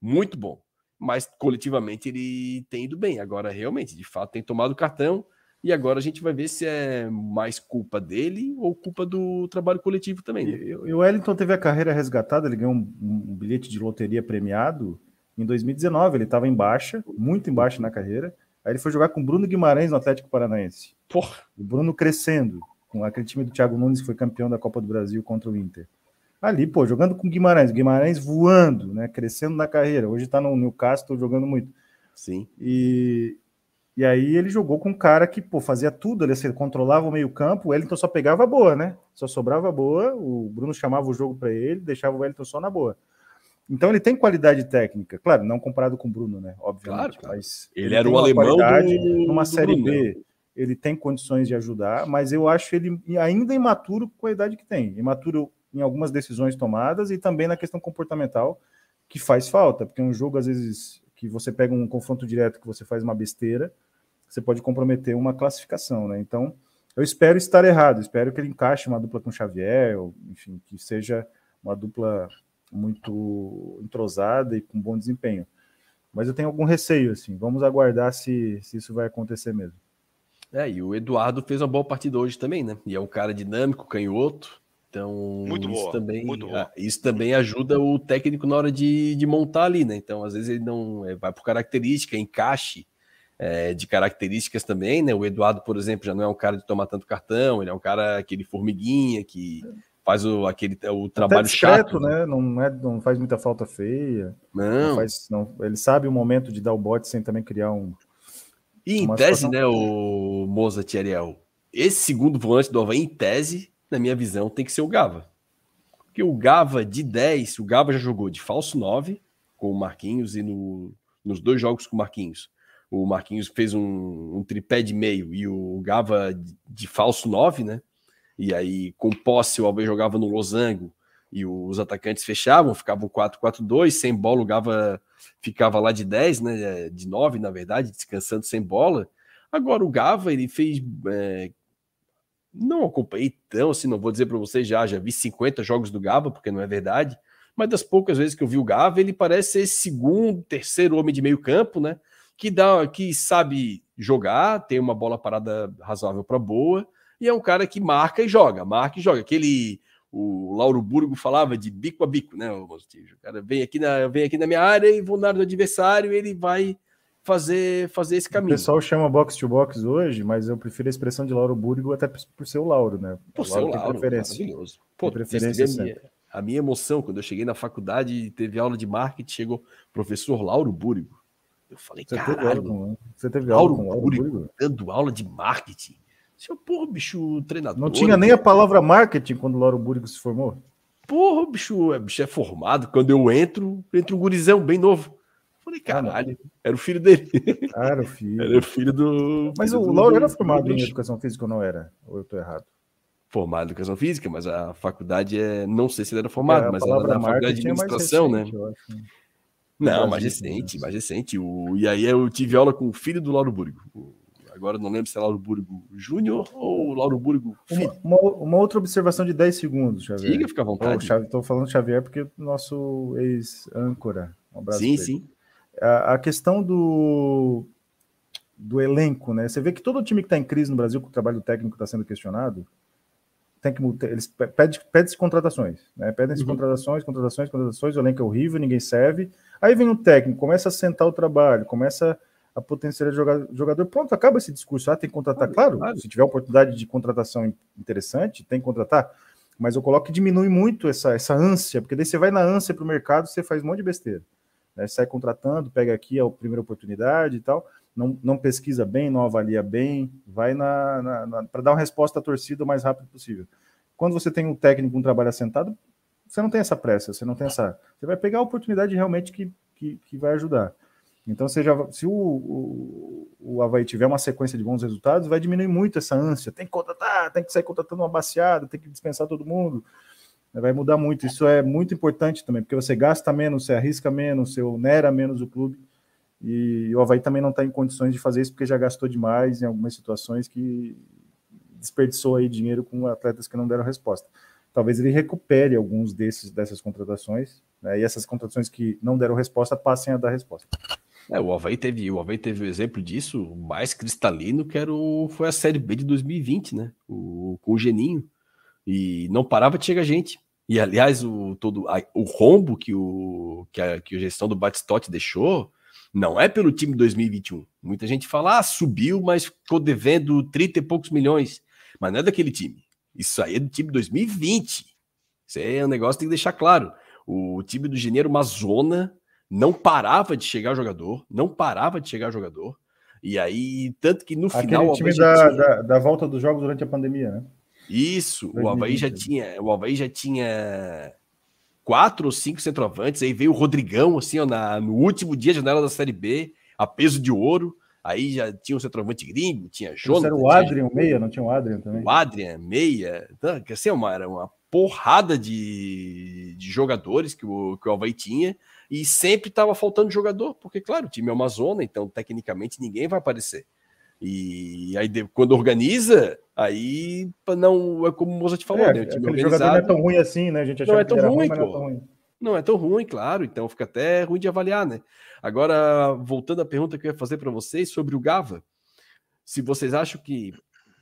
Muito bom. Mas coletivamente ele tem ido bem. Agora, realmente, de fato, tem tomado cartão. E agora a gente vai ver se é mais culpa dele ou culpa do trabalho coletivo também. Né? E, e o Wellington teve a carreira resgatada, ele ganhou um, um bilhete de loteria premiado em 2019. Ele estava em baixa, muito em baixa na carreira. Aí ele foi jogar com Bruno Guimarães no Atlético Paranaense. Porra. O Bruno crescendo, com aquele time do Thiago Nunes que foi campeão da Copa do Brasil contra o Inter. Ali, pô, jogando com Guimarães, Guimarães voando, né, crescendo na carreira. Hoje tá no Newcastle jogando muito. Sim. E E aí ele jogou com um cara que pô, fazia tudo, ele assim, controlava o meio-campo, o Wellington só pegava a boa, né? Só sobrava a boa, o Bruno chamava o jogo para ele, deixava o Wellington só na boa. Então ele tem qualidade técnica, claro, não comparado com o Bruno, né? Obviamente. Claro, mas ele, ele era o alemão do, numa série. B. Ele tem condições de ajudar, mas eu acho ele ainda imaturo com a idade que tem. Imaturo em algumas decisões tomadas e também na questão comportamental, que faz falta, porque um jogo, às vezes, que você pega um confronto direto que você faz uma besteira, você pode comprometer uma classificação, né? Então, eu espero estar errado, espero que ele encaixe uma dupla com Xavier, ou, enfim, que seja uma dupla muito entrosada e com bom desempenho. Mas eu tenho algum receio, assim. Vamos aguardar se, se isso vai acontecer mesmo. É, e o Eduardo fez uma boa partida hoje também, né? E é um cara dinâmico, canhoto. Então, muito isso, boa, também, muito boa. isso também ajuda o técnico na hora de, de montar ali, né? Então, às vezes ele não é, vai por característica, encaixe é, de características também, né? O Eduardo, por exemplo, já não é um cara de tomar tanto cartão, ele é um cara aquele formiguinha que faz o, aquele, o trabalho discreto, chato. né? Não, é, não faz muita falta feia. Não. não, faz, não. Ele sabe o momento de dar o bote sem também criar um. E em tese, situação... né, o Mozart Ariel, esse segundo volante do Havaí, em tese, na minha visão, tem que ser o Gava. Porque o Gava de 10, o Gava já jogou de falso 9 com o Marquinhos e no, nos dois jogos com o Marquinhos. O Marquinhos fez um, um tripé de meio e o Gava de, de falso 9, né? E aí, com posse, o Alves jogava no losango e os atacantes fechavam, ficavam 4-4-2, sem bola, o Gava ficava lá de 10, né? De 9, na verdade, descansando sem bola. Agora o Gava, ele fez é, não acompanhei tão assim, não vou dizer para vocês já, já vi 50 jogos do Gava, porque não é verdade, mas das poucas vezes que eu vi o Gava, ele parece ser esse segundo, terceiro homem de meio campo, né? Que dá, que sabe jogar, tem uma bola parada razoável para boa, e é um cara que marca e joga, marca e joga. Aquele o Lauro Burgo falava de bico a bico, né? O cara vem aqui na, vem aqui na minha área e vou na área do adversário, ele vai fazer, fazer esse caminho. O pessoal chama box to box hoje, mas eu prefiro a expressão de Lauro Burgo até por ser o Lauro, né? Por ser o Lauro, maravilhoso. Pô, preferência a, minha, a minha emoção, quando eu cheguei na faculdade e teve aula de marketing, chegou professor Lauro Burgo. Eu falei, você caralho, teve aula você teve Lauro, aula com Lauro Burgo, Burgo dando aula de marketing. Seu porra, bicho, treinador. Não tinha nem a palavra marketing quando o Lauro Burgo se formou? Porra, bicho, é, bicho é formado. Quando eu entro, entra um gurizão bem novo. Falei, caralho, era o filho dele. Ah, [LAUGHS] era o filho. Era o filho do. Mas filho o Lauro era formado em educação física ou não era? Ou eu tô errado? Formado em educação física, mas a faculdade é. Não sei se ele era formado, é, mas era da faculdade de administração, né? Não, mais recente, mais recente. O... E aí eu tive aula com o filho do Lauro Burgo. Agora não lembro se é Lauro Burgo Júnior ou Lauro Burgo. Uma, uma, uma, outra observação de 10 segundos, Xavier. Diga, fica à vontade. Estou falando Xavier porque nosso ex-âncora. Um abraço. Sim, sim a, a questão do, do elenco, né? Você vê que todo time que está em crise no Brasil, com o trabalho técnico está sendo questionado, tem que eles pedem pede contratações, né? Pedem uhum. contratações, contratações, contratações, o elenco é horrível, ninguém serve. Aí vem o técnico, começa a sentar o trabalho, começa a potencializar jogador, pronto, acaba esse discurso. Ah, tem que contratar, claro, claro, se tiver oportunidade de contratação interessante, tem que contratar. Mas eu coloco que diminui muito essa, essa ânsia, porque daí você vai na ânsia para o mercado, você faz um monte de besteira né? sai contratando, pega aqui a primeira oportunidade e tal, não, não pesquisa bem, não avalia bem, vai na, na, na para dar uma resposta à torcida o mais rápido possível. Quando você tem um técnico, um trabalho assentado, você não tem essa pressa, você não tem essa. Você vai pegar a oportunidade realmente que, que, que vai ajudar. Então, seja, se o, o, o Havaí tiver uma sequência de bons resultados, vai diminuir muito essa ânsia. Tem que contratar, tem que sair contratando uma baseada, tem que dispensar todo mundo vai mudar muito. Isso é muito importante também, porque você gasta menos, você arrisca menos, você onera menos o clube. E o Havaí também não está em condições de fazer isso porque já gastou demais em algumas situações que desperdiçou aí dinheiro com atletas que não deram resposta. Talvez ele recupere alguns desses dessas contratações, né, e essas contratações que não deram resposta passem a dar resposta. É, o Havaí teve o Havaí teve o um exemplo disso mais cristalino que era o, foi a Série B de 2020, né? O, com o Geninho. E não parava de chegar gente. E aliás, o, todo, a, o rombo que, o, que, a, que a gestão do Batistotti deixou não é pelo time 2021. Muita gente fala, ah, subiu, mas ficou devendo 30 e poucos milhões. Mas não é daquele time. Isso aí é do time 2020. Isso é um negócio que tem que deixar claro. O time do Janeiro, uma zona, não parava de chegar jogador, não parava de chegar jogador. E aí, tanto que no Aquele final. time da, tinha... da, da, volta dos jogos durante a pandemia, né? Isso, 2020. o Havaí já tinha. O Havaí já tinha quatro ou cinco centroavantes. Aí veio o Rodrigão, assim, ó, na, no último dia de janela da Série B, a peso de ouro. Aí já tinha um centroavante gringo, tinha Jonas. Era o Adrian, meia, não tinha o Adrian também? O Adrian, meia. Então, assim, uma, era uma porrada de, de jogadores que o, que o Havaí tinha e sempre estava faltando jogador, porque, claro, o time é uma zona, então tecnicamente ninguém vai aparecer. E aí, quando organiza, aí não é como o Moza te falou, é, né? O time organizado não é tão ruim assim, né? A gente não é tão ruim, ruim, não é tão ruim. Não é tão ruim, claro, então fica até ruim de avaliar, né? Agora, voltando à pergunta que eu ia fazer para vocês sobre o Gava, se vocês acham que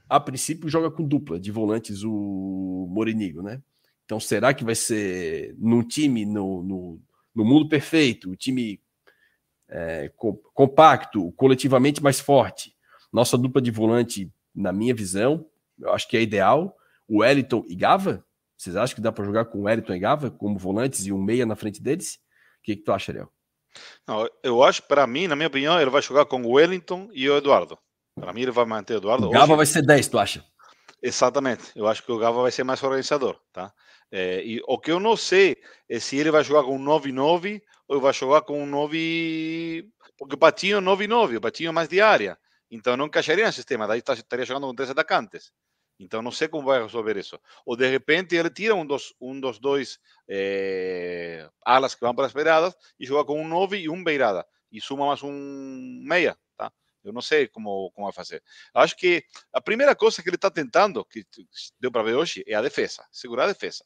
a princípio joga com dupla de volantes o Morinigo, né? Então, será que vai ser num time, no, no, no mundo perfeito, o time é, compacto, coletivamente mais forte? Nossa dupla de volante, na minha visão, eu acho que é ideal. O Wellington e Gava? Vocês acham que dá para jogar com o Wellington e Gava como volantes e um meia na frente deles? O que, que tu acha, Ariel? Não, eu acho, para mim, na minha opinião, ele vai jogar com o Wellington e o Eduardo. Para mim, ele vai manter o Eduardo. O Gava Hoje... vai ser 10, tu acha? Exatamente. Eu acho que o Gava vai ser mais organizador, tá? É, e o que eu não sei é se ele vai jogar com um 9-9 ou vai jogar com um 9. Porque o Patinho é 9-9, o Patinho é mais de área. Então não encaixaria no sistema, daí estaria jogando com três atacantes. Então não sei como vai resolver isso. Ou de repente ele tira um dos, um dos dois é, alas que vão para as beiradas e joga com um 9 e um beirada. E suma mais um meia. Tá? Eu não sei como, como vai fazer. Acho que a primeira coisa que ele está tentando, que deu para ver hoje, é a defesa, segurar a defesa.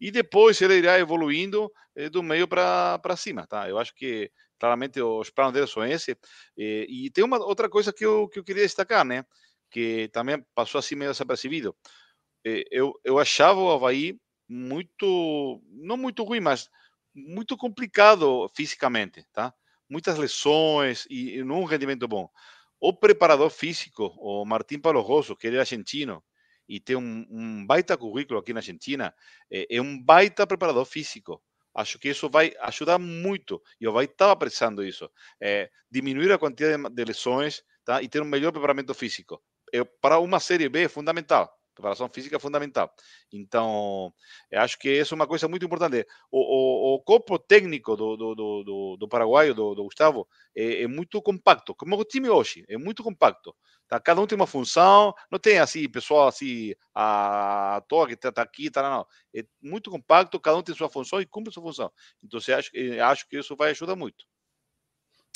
E depois ele irá evoluindo eh, do meio para cima. Tá? Eu acho que claramente os planos dele são esse. E, e tem uma outra coisa que eu, que eu queria destacar, né? que também passou assim meio desapercebido. Eu, eu achava o Havaí muito, não muito ruim, mas muito complicado fisicamente, tá? Muitas lesões e, e não um rendimento bom. O preparador físico, o Martim Paulo Rosso, que ele é argentino e tem um, um baita currículo aqui na Argentina, é, é, um baita preparador físico. Acho que isso vai ajudar muito e o estava precisando isso. É, diminuir a quantidade de lesões tá? e ter um melhor preparamento físico é, para uma Série B é fundamental. Preparação física é fundamental. Então, acho que isso é uma coisa muito importante. O, o, o corpo técnico do, do, do, do paraguaio, do, do Gustavo, é, é, muito compacto, como o time hoje, é muito compacto. Tá? Cada um tem uma função, não tem assim, pessoal assim, à toa que está aqui, tá, não. É muito compacto, cada um tem sua função e cumpre sua função. Então, acho, acho que isso vai ajudar muito.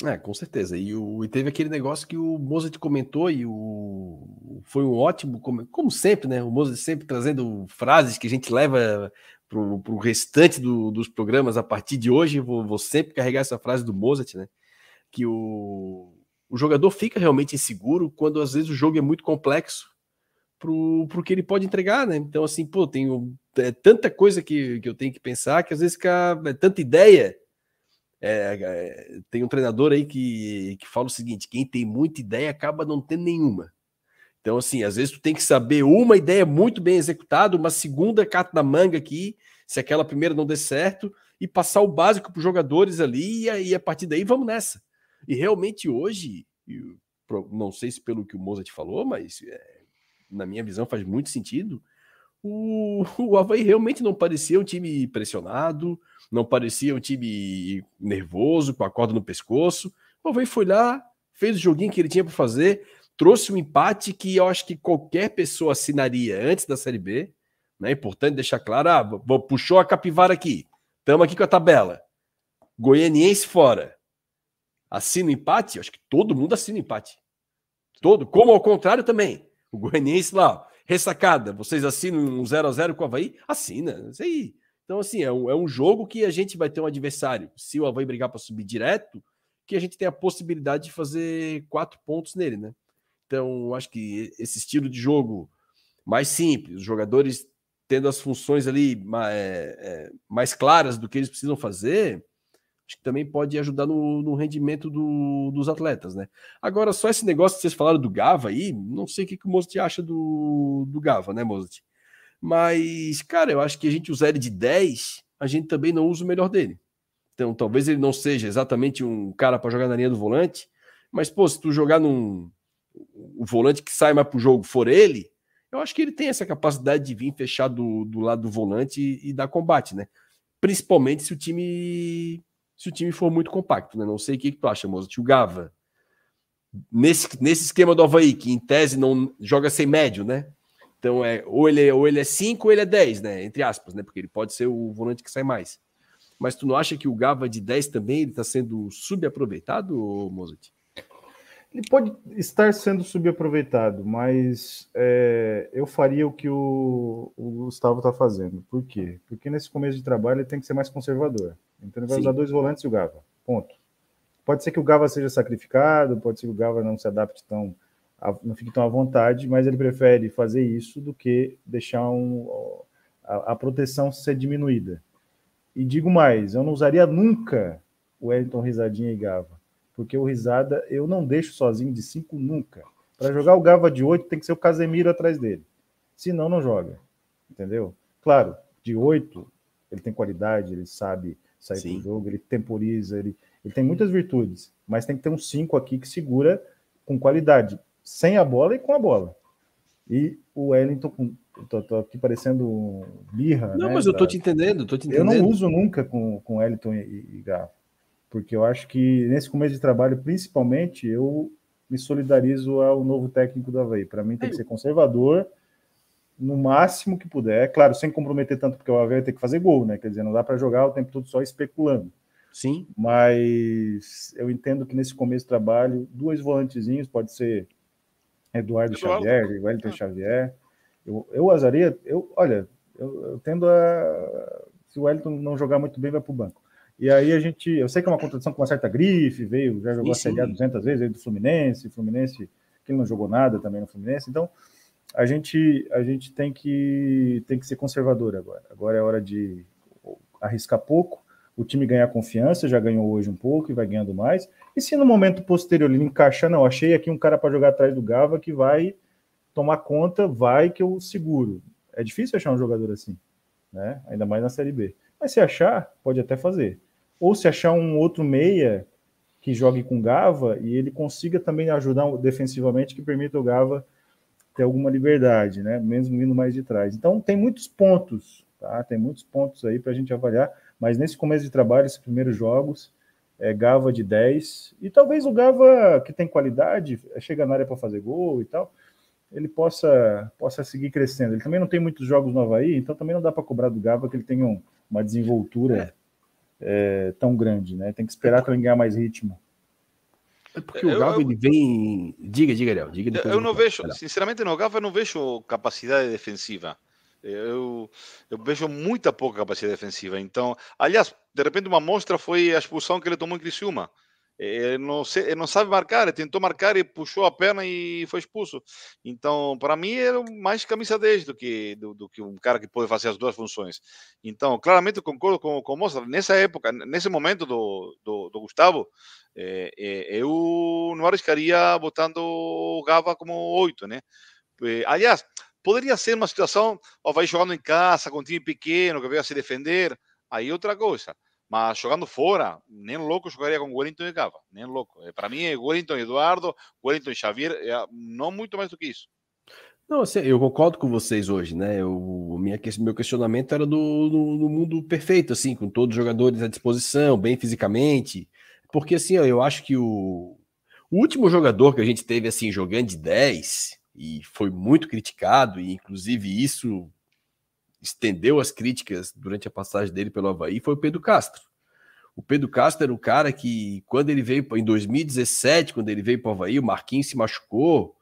É, com certeza. E, o, e teve aquele negócio que o Mozart comentou e o, foi um ótimo, como, como sempre, né? O Mozart sempre trazendo frases que a gente leva para o restante do, dos programas a partir de hoje. Vou, vou, sempre carregar essa frase do Mozart, né? Que o, o jogador fica realmente inseguro quando às vezes o jogo é muito complexo para o que ele pode entregar, né? Então, assim, pô, tenho é, tanta coisa que, que eu tenho que pensar que às vezes fica é, tanta ideia é, é, tem um treinador aí que, que fala o seguinte: quem tem muita ideia acaba não tendo nenhuma. Então, assim, às vezes tu tem que saber uma ideia muito bem executada, uma segunda cata na manga aqui, se aquela primeira não der certo, e passar o básico para os jogadores ali, e aí a partir daí vamos nessa. E realmente hoje, eu, não sei se pelo que o Mozart falou, mas é, na minha visão faz muito sentido o, o Havaí realmente não parecia um time pressionado, não parecia um time nervoso, com a corda no pescoço. O Havaí foi lá, fez o joguinho que ele tinha para fazer, trouxe um empate que eu acho que qualquer pessoa assinaria antes da Série B. Né? É importante deixar claro: ah, puxou a capivara aqui, estamos aqui com a tabela. Goianiense fora. Assina o empate? Eu acho que todo mundo assina o empate. Todo, como ao contrário também. O Goianiense lá, Ressacada, vocês assinam um 0 a 0 com o Havaí? Assina. Isso aí. Então, assim, é um, é um jogo que a gente vai ter um adversário. Se o Havaí brigar para subir direto, que a gente tem a possibilidade de fazer quatro pontos nele, né? Então, acho que esse estilo de jogo mais simples, os jogadores tendo as funções ali mais, é, é, mais claras do que eles precisam fazer, acho que também pode ajudar no, no rendimento do, dos atletas, né? Agora, só esse negócio que vocês falaram do Gava aí, não sei o que, que o Mozart acha do, do Gava, né, Mozart? Mas, cara, eu acho que a gente usar ele de 10, a gente também não usa o melhor dele. Então, talvez ele não seja exatamente um cara para jogar na linha do volante, Mas, pô, se tu jogar num. O volante que sai mais pro jogo for ele, eu acho que ele tem essa capacidade de vir fechar do, do lado do volante e, e dar combate, né? Principalmente se o time se o time for muito compacto, né? Não sei o que, que tu acha, moço. O Gava, nesse, nesse esquema do Havaí, que em tese não joga sem médio, né? Então é ou ele é, ou ele é 5 ou ele é 10, né? Entre aspas, né? Porque ele pode ser o volante que sai mais. Mas tu não acha que o Gava de 10 também está sendo subaproveitado, Mozart? Ele pode estar sendo subaproveitado, mas é, eu faria o que o, o Gustavo está fazendo. Por quê? Porque nesse começo de trabalho ele tem que ser mais conservador. Então ele vai Sim. usar dois volantes e o Gava. Ponto. Pode ser que o Gava seja sacrificado, pode ser que o Gava não se adapte tão, não fique tão à vontade, mas ele prefere fazer isso do que deixar um, a, a proteção ser diminuída. E digo mais, eu não usaria nunca o Wellington Risadinha e Gava, porque o Risada eu não deixo sozinho de cinco nunca. Para jogar o Gava de oito tem que ser o Casemiro atrás dele. Senão não joga. Entendeu? Claro, de oito ele tem qualidade, ele sabe sair do jogo, ele temporiza, ele, ele tem muitas virtudes, mas tem que ter um cinco aqui que segura com qualidade, sem a bola e com a bola. E o Wellington, tô, tô aqui parecendo birra. Não, né, mas eu tô te entendendo, tô te entendendo. Eu não uso nunca com, com Wellington e, e porque eu acho que nesse começo de trabalho, principalmente, eu me solidarizo ao novo técnico do Havaí. Para mim tem que ser conservador, no máximo que puder, claro, sem comprometer tanto, porque o Havaí vai ter que fazer gol, né? Quer dizer, não dá para jogar o tempo todo só especulando. Sim. Mas eu entendo que nesse começo de trabalho, dois volantezinhos, pode ser Eduardo, Eduardo. Xavier, Wellington ah. Xavier. Eu, eu azaria, eu, olha, eu, eu, tendo a. Se o Wellington não jogar muito bem, vai para o banco. E aí a gente, eu sei que é uma contradição com uma certa grife, veio, já jogou sim, a Série A 200 vezes, veio do Fluminense, Fluminense, que ele não jogou nada também no Fluminense, então a gente, a gente tem, que, tem que ser conservador agora. Agora é hora de arriscar pouco, o time ganhar confiança, já ganhou hoje um pouco e vai ganhando mais. E se no momento posterior ele encaixar, não, achei aqui um cara para jogar atrás do Gava que vai tomar conta, vai que eu seguro. É difícil achar um jogador assim, né? Ainda mais na Série B. Mas se achar, pode até fazer. Ou se achar um outro meia que jogue com Gava e ele consiga também ajudar defensivamente, que permita o Gava ter alguma liberdade, né? Mesmo vindo mais de trás. Então tem muitos pontos, tá? Tem muitos pontos aí para a gente avaliar. Mas nesse começo de trabalho, esses primeiros jogos, é, Gava de 10, e talvez o Gava, que tem qualidade, chega na área para fazer gol e tal, ele possa, possa seguir crescendo. Ele também não tem muitos jogos no Havaí, então também não dá para cobrar do Gava que ele tenha um, uma desenvoltura é. É, tão grande, né? Tem que esperar também ganhar mais ritmo. É porque o Gava ele vem. Diga, diga, Léo. Diga eu não vejo, sinceramente, no Gava eu não vejo capacidade defensiva. Eu, eu vejo muita pouca capacidade defensiva. Então, aliás, de repente, uma mostra foi a expulsão que ele tomou em Criciúma. Ele não, ele não sabe marcar, ele tentou marcar e puxou a perna e foi expulso. Então, para mim, era mais camisa 10 do que, do, do, que um cara que pode fazer as duas funções. Então, claramente, concordo com, com o Mostra. Nessa época, nesse momento do, do, do Gustavo, é, é, eu não arriscaria botando o Gava como 8, né? Aliás, Poderia ser uma situação, ó, vai jogando em casa, com um time pequeno, que veio a se defender, aí outra coisa. Mas jogando fora, nem louco jogaria com Wellington e Gava, nem louco. Para mim Wellington e Eduardo, Wellington e Xavier, é, não muito mais do que isso. Não, assim, eu concordo com vocês hoje, né? Eu, minha, meu questionamento era do, do, do, mundo perfeito, assim, com todos os jogadores à disposição, bem fisicamente. Porque, assim, eu acho que o, o último jogador que a gente teve, assim, jogando de 10, e foi muito criticado, e inclusive isso estendeu as críticas durante a passagem dele pelo Havaí, foi o Pedro Castro. O Pedro Castro era o cara que, quando ele veio em 2017, quando ele veio para o Havaí, o Marquinhos se machucou,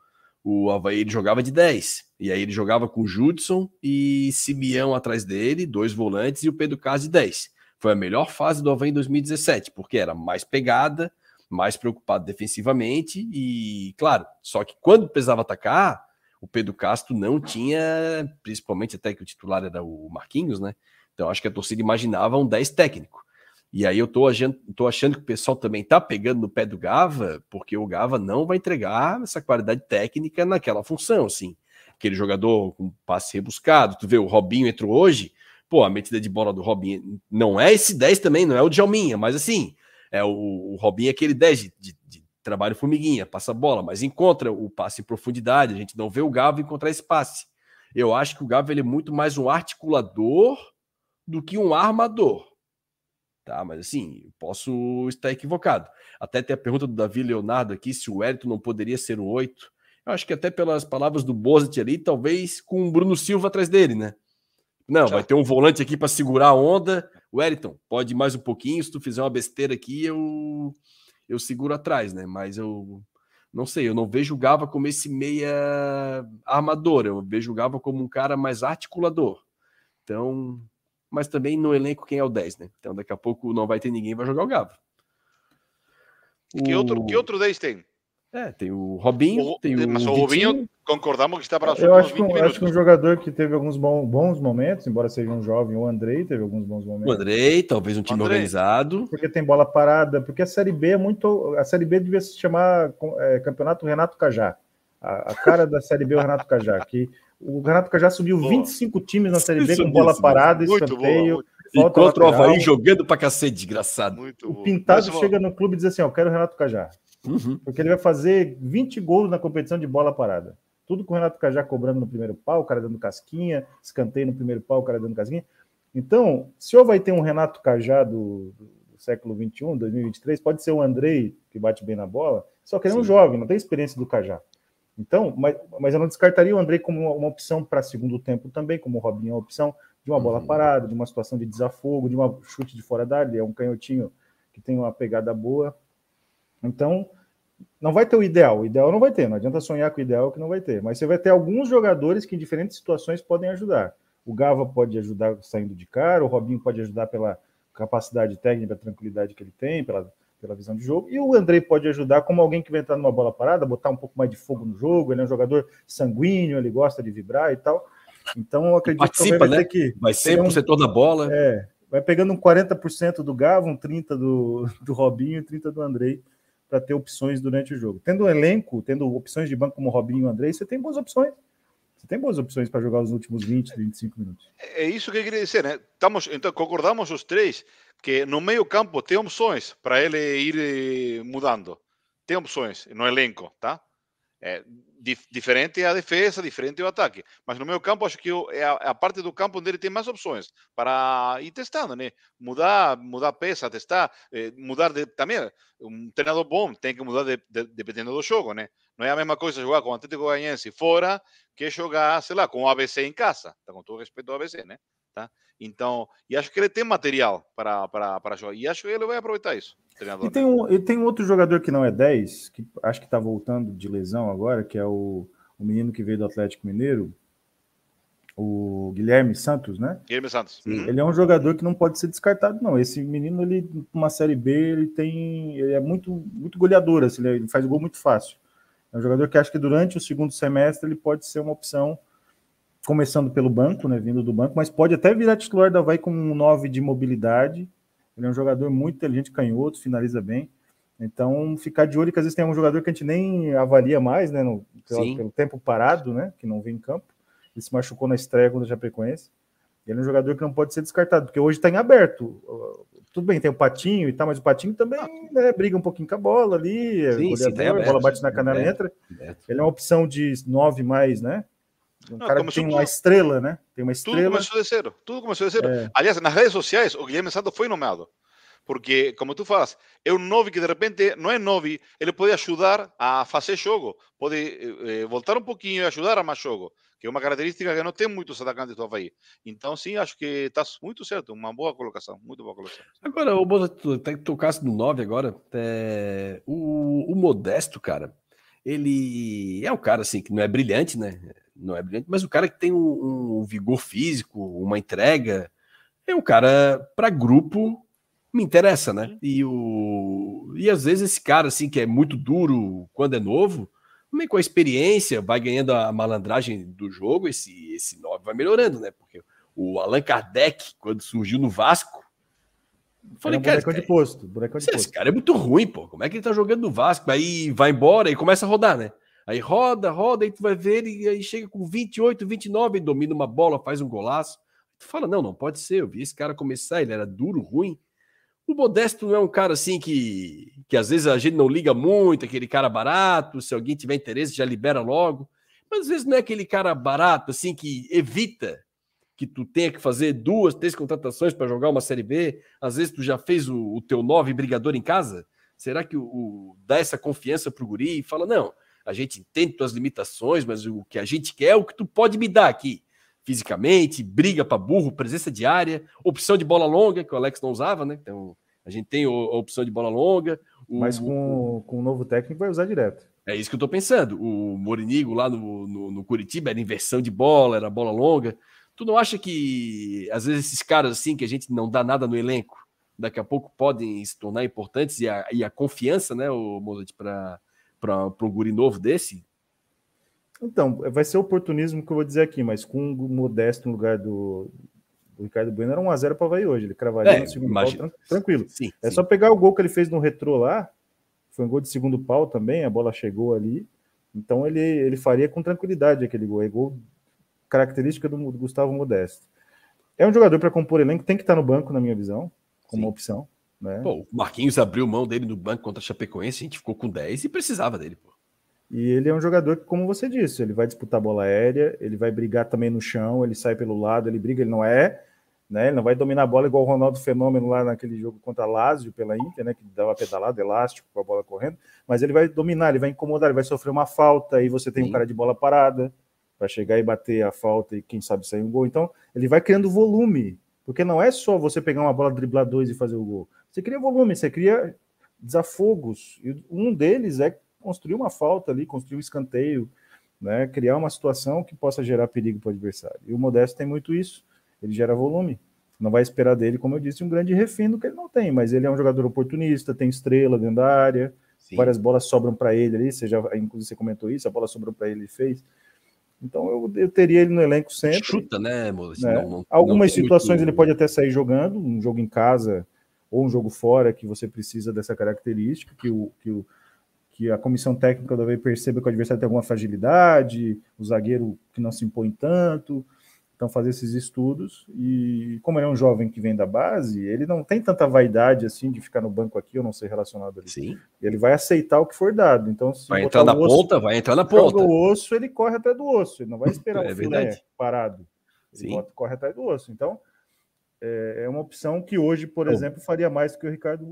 o Havaí ele jogava de 10. E aí ele jogava com Judson e Simeão atrás dele, dois volantes, e o Pedro Castro de 10. Foi a melhor fase do Havaí em 2017, porque era mais pegada, mais preocupado defensivamente e, claro, só que quando precisava atacar, o Pedro Castro não tinha, principalmente até que o titular era o Marquinhos, né? Então acho que a torcida imaginava um 10 técnico. E aí eu tô achando, tô achando que o pessoal também tá pegando no pé do Gava, porque o Gava não vai entregar essa qualidade técnica naquela função, assim. Aquele jogador com passe rebuscado, tu vê, o Robinho entrou hoje, pô, a metida de bola do Robinho não é esse 10 também, não é o Djalminha, mas assim, é o, o Robinho é aquele 10 de, de, de trabalha formiguinha, passa a bola, mas encontra o passe em profundidade. A gente não vê o Gavo encontrar esse passe. Eu acho que o Gavo ele é muito mais um articulador do que um armador. Tá, mas assim, posso estar equivocado. Até tem a pergunta do Davi Leonardo aqui se o Wellington não poderia ser o 8. Eu acho que até pelas palavras do Bozet ali, talvez com o Bruno Silva atrás dele, né? Não, vai ter um volante aqui para segurar a onda. Wellington, pode ir mais um pouquinho. Se tu fizer uma besteira aqui, eu eu seguro atrás, né? Mas eu não sei, eu não vejo o Gava como esse meia armador, eu vejo o Gava como um cara mais articulador. Então, mas também no elenco quem é o 10, né? Então daqui a pouco não vai ter ninguém vai jogar o Gava. Que outro, que outro 10 tem? É, tem o Robinho, o, tem mas o, o Robinho concordamos que está para Eu acho que, um, acho que um jogador que teve alguns bons momentos, embora seja um jovem, o Andrei teve alguns bons momentos. O Andrei, talvez um time Andrei. organizado. Porque tem bola parada, porque a Série B é muito. A Série B devia se chamar é, Campeonato Renato Cajá. A, a, cara da Série B é o Renato Cajá, que o Renato Cajá subiu boa. 25 times na Série B com bola parada, escanteio. E contra o Havaí jogando pra cacete, desgraçado. Muito o Pintado chega no clube e diz assim: Ó, quero o Renato Cajá. Uhum. Porque ele vai fazer 20 gols na competição de bola parada. Tudo com o Renato Cajá cobrando no primeiro pau, o cara dando casquinha, escanteio no primeiro pau, o cara dando casquinha. Então, se ou vai ter um Renato Cajá do, do século 21, 2023, pode ser o Andrei, que bate bem na bola, só que ele é um jovem, não tem experiência do Cajá. Então, mas, mas eu não descartaria o Andrei como uma, uma opção para segundo tempo também, como o Robinho é uma opção de uma bola uhum. parada, de uma situação de desafogo, de uma chute de fora da área, é um canhotinho que tem uma pegada boa. Então, não vai ter o ideal. O ideal não vai ter. Não adianta sonhar com o ideal que não vai ter. Mas você vai ter alguns jogadores que em diferentes situações podem ajudar. O Gava pode ajudar saindo de cara, o Robinho pode ajudar pela capacidade técnica, tranquilidade que ele tem, pela, pela visão de jogo. E o Andrei pode ajudar como alguém que vai entrar numa bola parada, botar um pouco mais de fogo no jogo. Ele é um jogador sanguíneo, ele gosta de vibrar e tal. Então, eu acredito Participa, que vai né? que. Vai ser um, setor da bola. É, vai pegando um 40% do Gava, um 30% do, do Robinho e 30% do Andrei para ter opções durante o jogo. Tendo um elenco, tendo opções de banco como Robinho e André, você tem boas opções. Você tem boas opções para jogar os últimos 20, 25 minutos. É isso que eu queria dizer, né? Estamos, então, concordamos os três que no meio campo tem opções para ele ir eh, mudando. Tem opções no elenco, tá? É, dif diferente a defesa, diferente o ataque. Mas no meu campo, acho que é a, a, parte do campo onde ele tem mais opções para ir testando, né? Mudar, mudar peça, testar, eh, mudar de, também. Um treinador bom tem que mudar de, de, dependendo do jogo, né? Não é a mesma coisa jogar com o Atlético Goianiense fora que jogar, sei lá, com o ABC em casa. Tá com todo respeito ao ABC, né? Tá? Então, e acho que ele tem material para, para, para jogar. E acho que ele vai aproveitar isso. E tem, um, e tem um outro jogador que não é 10, que acho que está voltando de lesão agora, que é o, o menino que veio do Atlético Mineiro, o Guilherme Santos, né? Guilherme Santos. Uhum. Ele é um jogador que não pode ser descartado, não. Esse menino, ele, numa Série B, ele tem. Ele é muito, muito goleador, assim, ele faz gol muito fácil. É um jogador que acho que durante o segundo semestre ele pode ser uma opção, começando pelo banco, né? Vindo do banco, mas pode até virar titular da Vai com um 9 de mobilidade ele é um jogador muito inteligente, canhoto, finaliza bem. Então, ficar de olho, que às vezes tem um jogador que a gente nem avalia mais, né? No, pelo, pelo, tempo parado, né? Que não vem em campo. Ele se machucou na estreia quando já Chapecoense. Ele é um jogador que não pode ser descartado, porque hoje está em aberto. Tudo bem, tem o Patinho e tal, mas o Patinho também né, briga um pouquinho com a bola ali. Sim, sim, tá aberto, a bola bate na canela e entra. Ele é uma opção de nove mais, né? Um não, cara que tem uma estrela, né? Tem uma estrela. Tudo começou de zero. Tudo começou de zero. É. Aliás, nas redes sociais, o Guilherme Santos foi nomeado. Porque, como tu falas, é um nove que de repente não é nove, ele pode ajudar a fazer jogo, pode eh, voltar um pouquinho e ajudar a mais jogo, que é uma característica que não tem muitos atacantes do Havaí. Então, sim, acho que está muito certo, uma boa colocação, muito boa colocação. Agora, o Boza, tu até que tocasse no nove agora, é... o, o Modesto, cara, ele é um cara assim que não é brilhante, né? Não é brilhante, mas o cara que tem um, um vigor físico, uma entrega, é um cara para grupo me interessa, né? E, o, e às vezes esse cara assim que é muito duro quando é novo, também com a experiência vai ganhando a malandragem do jogo, esse esse nove vai melhorando, né? Porque o Allan Kardec, quando surgiu no Vasco, falei, cara, de posto, de esse posto. cara é muito ruim, pô. Como é que ele tá jogando no Vasco? Aí vai embora e começa a rodar, né? Aí roda, roda, e tu vai ver, e aí chega com 28, 29, e domina uma bola, faz um golaço. Tu fala, não, não pode ser. Eu vi esse cara começar, ele era duro, ruim. O Modesto não é um cara assim que, que às vezes a gente não liga muito, aquele cara barato, se alguém tiver interesse já libera logo. Mas às vezes não é aquele cara barato assim que evita que tu tenha que fazer duas, três contratações para jogar uma Série B. Às vezes tu já fez o, o teu nove brigador em casa. Será que o, o dá essa confiança pro guri e fala, não, a gente entende tuas limitações, mas o que a gente quer é o que tu pode me dar aqui fisicamente, briga para burro, presença diária, opção de bola longa, que o Alex não usava, né? Então a gente tem a opção de bola longa. O, Mas com, com o novo técnico vai usar direto. É isso que eu tô pensando. O Morinigo lá no, no, no, Curitiba era inversão de bola, era bola longa. Tu não acha que às vezes esses caras assim que a gente não dá nada no elenco, daqui a pouco podem se tornar importantes e a, e a confiança, né, o Mozart, para um guri novo desse então, vai ser oportunismo que eu vou dizer aqui, mas com o Modesto no lugar do, do Ricardo Bueno era 1x0 para Havaí hoje. Ele cravaria é, no segundo imagina. pau tranquilo. Sim, é sim. só pegar o gol que ele fez no retrô lá, foi um gol de segundo pau também, a bola chegou ali. Então ele, ele faria com tranquilidade aquele gol. É gol característica do, do Gustavo Modesto. É um jogador para compor elenco, tem que estar no banco, na minha visão, como sim. opção. Né? Pô, o Marquinhos abriu mão dele no banco contra a Chapecoense, a gente ficou com 10 e precisava dele. Pô. E ele é um jogador que, como você disse, ele vai disputar bola aérea, ele vai brigar também no chão, ele sai pelo lado, ele briga, ele não é, né? Ele não vai dominar a bola igual o Ronaldo Fenômeno lá naquele jogo contra Lazio pela Inter, né? Que dava pedalada, elástico com a bola correndo, mas ele vai dominar, ele vai incomodar, ele vai sofrer uma falta, aí você tem Sim. um cara de bola parada para chegar e bater a falta e quem sabe sair um gol. Então, ele vai criando volume, porque não é só você pegar uma bola, driblar dois e fazer o gol. Você cria volume, você cria desafogos. E um deles é construir uma falta ali, construir um escanteio, né, criar uma situação que possa gerar perigo para o adversário. E o Modesto tem muito isso, ele gera volume. Não vai esperar dele, como eu disse, um grande refino que ele não tem, mas ele é um jogador oportunista, tem estrela dentro da área, Sim. várias bolas sobram para ele ali, você já, inclusive você comentou isso, a bola sobrou para ele, ele fez. Então eu, eu, teria ele no elenco sempre. Chuta, né, Moço? Né? Algumas situações muito... ele pode até sair jogando, um jogo em casa ou um jogo fora que você precisa dessa característica, que o, que o, que a comissão técnica do perceba que o adversário tem alguma fragilidade, o zagueiro que não se impõe tanto. Então, fazer esses estudos. E como ele é um jovem que vem da base, ele não tem tanta vaidade assim de ficar no banco aqui ou não ser relacionado ali. Sim. Ele vai aceitar o que for dado. Então, se vai entrar na osso, ponta, vai entrar na ponta. o osso, ele corre atrás do osso. Ele não vai [LAUGHS] esperar é o filé parado. Ele Sim. Bota, corre atrás do osso. Então, é, é uma opção que hoje, por Bom. exemplo, faria mais do que o Ricardo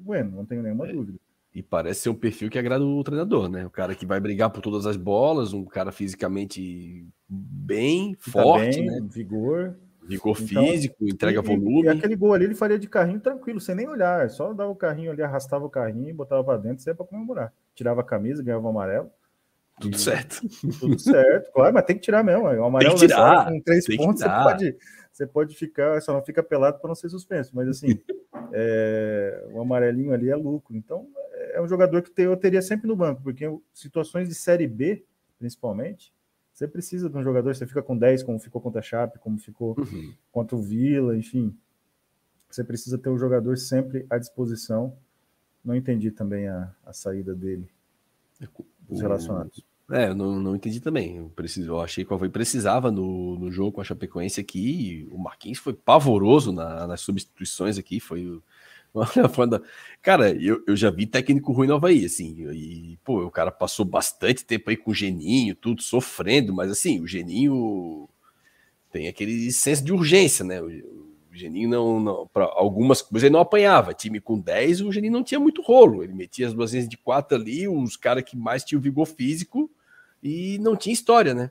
Bueno, não tenho nenhuma é. dúvida. E parece ser um perfil que agrada o treinador, né? O cara que vai brigar por todas as bolas, um cara fisicamente bem, tá forte, bem, né? Vigor. Vigor então, físico, entrega e, volume. E aquele gol ali ele faria de carrinho tranquilo, sem nem olhar. Só dava o carrinho ali, arrastava o carrinho, botava para dentro, saia para comemorar. Tirava a camisa, ganhava o amarelo. Tudo certo. Tudo certo, claro, mas tem que tirar mesmo. O amarelo tem que tirar, com três pontos, você pode, você pode ficar, só não fica pelado para não ser suspenso. Mas assim, [LAUGHS] é, o amarelinho ali é lucro. Então, é um jogador que eu teria sempre no banco, porque situações de Série B, principalmente, você precisa de um jogador, você fica com 10, como ficou contra a Chape, como ficou uhum. contra o Vila, enfim. Você precisa ter o um jogador sempre à disposição. Não entendi também a, a saída dele, os relacionados. É, eu não, não entendi também. Eu, preciso, eu achei que o Havaí precisava no, no jogo com a Chapecoense aqui. o Marquinhos foi pavoroso na, nas substituições aqui. Foi [LAUGHS] Cara, eu, eu já vi técnico ruim no Havaí, assim, e, pô, o cara passou bastante tempo aí com o Geninho, tudo sofrendo, mas assim, o Geninho tem aquele senso de urgência, né? O, o Geninho não, não para algumas coisas ele não apanhava. Time com 10, o Geninho não tinha muito rolo. Ele metia as duas vezes de quatro ali, os caras que mais tinham vigor físico e não tinha história, né?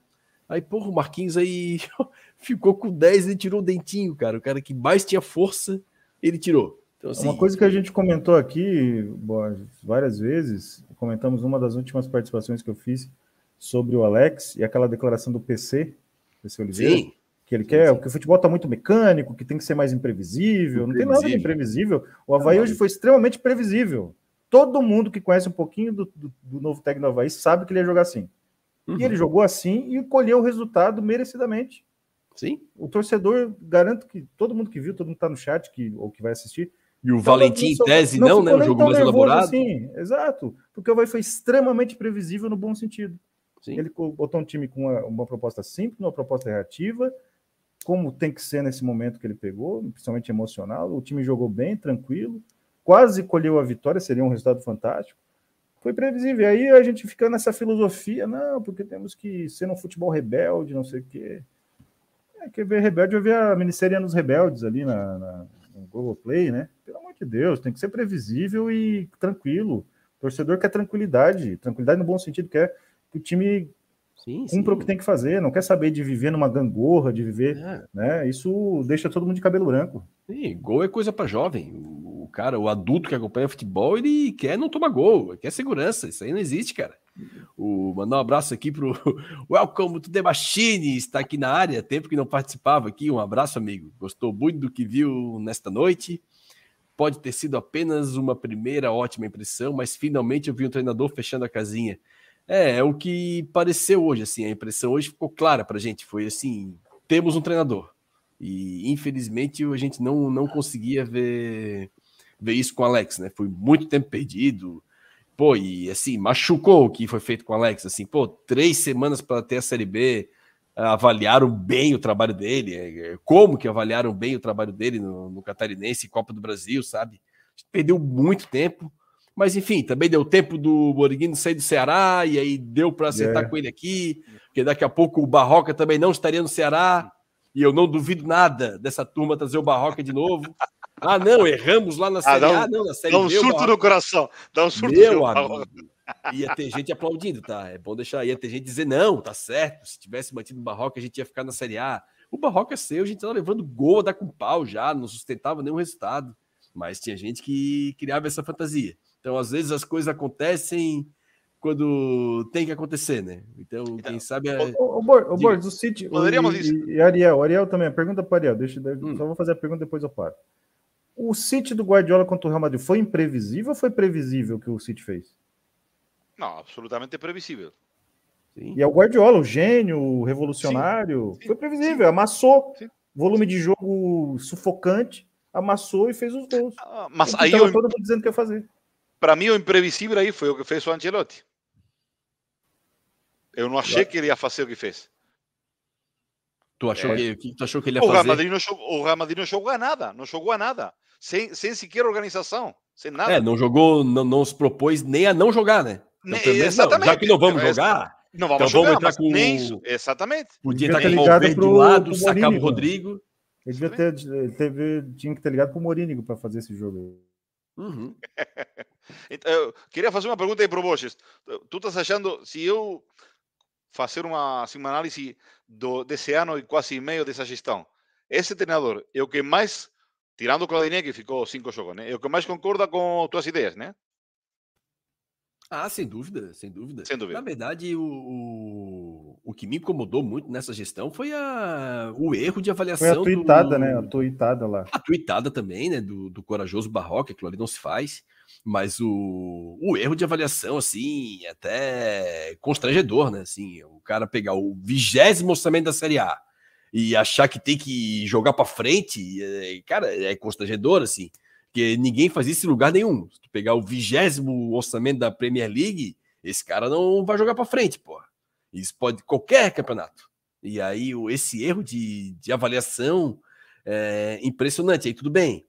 Aí, porra, o Marquinhos aí [LAUGHS] ficou com 10 e tirou o dentinho, cara. O cara que mais tinha força, ele tirou. Então, assim, uma coisa que a gente comentou aqui várias vezes, comentamos uma das últimas participações que eu fiz sobre o Alex e aquela declaração do PC, PC Oliveira, sim, que ele sim, quer, sim. que o futebol está muito mecânico, que tem que ser mais imprevisível. Não tem nada de imprevisível. O Havaí hoje foi extremamente previsível. Todo mundo que conhece um pouquinho do, do, do novo técnico do Havaí sabe que ele ia jogar assim. Uhum. E ele jogou assim e colheu o resultado merecidamente. Sim. O torcedor, garanto que todo mundo que viu, todo mundo está no chat que, ou que vai assistir, e o Valentim, em tese, não, não né? O jogo mais elaborado. Assim, exato. Porque o Havaí foi extremamente previsível no bom sentido. Sim. Ele botou um time com uma, uma proposta simples, uma proposta reativa, como tem que ser nesse momento que ele pegou, principalmente emocional. O time jogou bem, tranquilo, quase colheu a vitória, seria um resultado fantástico. Foi previsível. Aí a gente fica nessa filosofia, não, porque temos que ser um futebol rebelde, não sei o quê. É, quer ver rebelde, eu ver a minissérie nos rebeldes ali na, na, no né? Pelo amor de Deus, tem que ser previsível e tranquilo. O torcedor quer tranquilidade, tranquilidade no bom sentido, quer que o time Sim, cumpra sim. o que tem que fazer, não quer saber de viver numa gangorra, de viver, é. né? Isso deixa todo mundo de cabelo branco. Sim, gol é coisa para jovem. O cara, o adulto que acompanha futebol, ele quer não tomar gol, quer segurança. Isso aí não existe, cara. O, mandar um abraço aqui pro [LAUGHS] Welcome to the Machine, está aqui na área, tempo que não participava aqui. Um abraço, amigo. Gostou muito do que viu nesta noite. Pode ter sido apenas uma primeira ótima impressão, mas finalmente eu vi um treinador fechando a casinha. É, é o que pareceu hoje, assim, a impressão hoje ficou clara para a gente, foi assim, temos um treinador. E infelizmente a gente não, não conseguia ver, ver isso com o Alex, né? Foi muito tempo perdido. Pô, e assim, machucou o que foi feito com o Alex, assim, pô, três semanas para ter a Série B, avaliaram bem o trabalho dele, é, é, como que avaliaram bem o trabalho dele no, no Catarinense, Copa do Brasil, sabe? Perdeu muito tempo, mas enfim, também deu tempo do Borghini sair do Ceará, e aí deu para acertar é. com ele aqui, porque daqui a pouco o Barroca também não estaria no Ceará, e eu não duvido nada dessa turma trazer o Barroca de novo. [LAUGHS] Ah, não, erramos lá na ah, Série ah, A, não, na Série. Dá um B, surto no coração, dá um surto Meu no amigo, Ia ter gente aplaudindo, tá? É bom deixar, ia ter gente dizer, não, tá certo, se tivesse mantido o Barroca, a gente ia ficar na Série A. O Barroca é seu, a gente tava levando gol a dar com pau já, não sustentava nenhum resultado. Mas tinha gente que criava essa fantasia. Então, às vezes, as coisas acontecem quando tem que acontecer, né? Então, então quem sabe. É... O, o, o, Borges, o City. Poderíamos e, e Ariel, Ariel também. Pergunta para Ariel. Deixa, hum. Só vou fazer a pergunta depois eu paro. O City do Guardiola contra o Real Madrid foi imprevisível ou foi previsível o que o City fez? Não, absolutamente previsível. Sim. E é o Guardiola, o gênio, o revolucionário. Sim. Sim. Foi previsível, amassou. Volume de jogo sufocante, amassou e fez os gols. Ah, mas aí eu... todo mundo dizendo que ia fazer para mim, o imprevisível aí foi o que fez o Ancelotti. Eu não achei que ele ia fazer o que fez. Tu achou, é. que, tu achou que ele ia o fazer? Real Madrid não jogou, o Real Madrid não jogou a nada, não jogou a nada, sem, sem sequer organização, sem nada. É, não jogou, não, não se propôs nem a não jogar, né? Então, ne exatamente. Não, já que não vamos jogar, não vamos então jogar, vamos entrar com nem isso. Exatamente. Podia estar com o Valverde do lado, sacar o Rodrigo. Ele devia ter, teve, tinha que ter ligado pro Morínigo para fazer esse jogo. Uhum. [LAUGHS] então, eu queria fazer uma pergunta aí para o Borges. Tu estás achando, se eu fazer uma, assim, uma análise do, desse ano e quase meio dessa gestão, esse treinador é o que mais, tirando o Claudinei, que ficou cinco jogos, né? é o que mais concorda com tuas ideias, né? Ah, sem dúvida, sem dúvida. Sem dúvida. Na verdade, o, o, o que me incomodou muito nessa gestão foi a, o erro de avaliação. Foi a tuitada, do, né? A tuitada lá. A tuitada também, né? Do, do corajoso Barroca, que ali não se faz. Mas o, o erro de avaliação, assim, até constrangedor, né? Assim, o cara pegar o vigésimo orçamento da Série A e achar que tem que jogar para frente, é, cara, é constrangedor, assim. Porque ninguém faz isso em lugar nenhum. Se tu pegar o vigésimo orçamento da Premier League, esse cara não vai jogar para frente, pô. Isso pode qualquer campeonato. E aí esse erro de, de avaliação é impressionante. Aí tudo bem.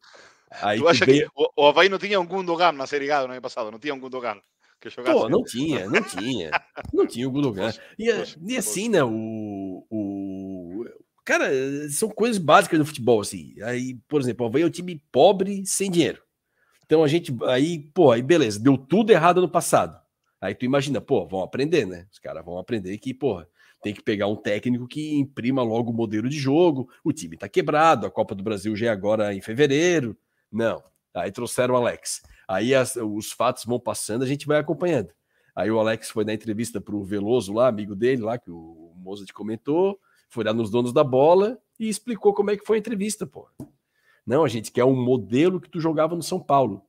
Aí tu acha tu que o, o Havaí não tinha um Gundogan na Série A no ano passado? Não tinha um Gundogan? Que jogasse Pô, não tinha, não tinha. não tinha o Gundogan. E, e assim, né, o, o, Cara, são coisas básicas no futebol, assim. Aí, por exemplo, o Havaí é um time pobre, sem dinheiro. Então a gente, aí, pô, aí beleza, deu tudo errado no passado. Aí tu imagina, pô, vão aprender, né? Os caras vão aprender que, porra, tem que pegar um técnico que imprima logo o modelo de jogo. O time tá quebrado, a Copa do Brasil já é agora em fevereiro. Não. Aí trouxeram o Alex. Aí as, os fatos vão passando, a gente vai acompanhando. Aí o Alex foi na entrevista pro Veloso lá, amigo dele lá, que o Mozart comentou foi lá nos donos da bola e explicou como é que foi a entrevista, pô. Não, a gente quer um modelo que tu jogava no São Paulo.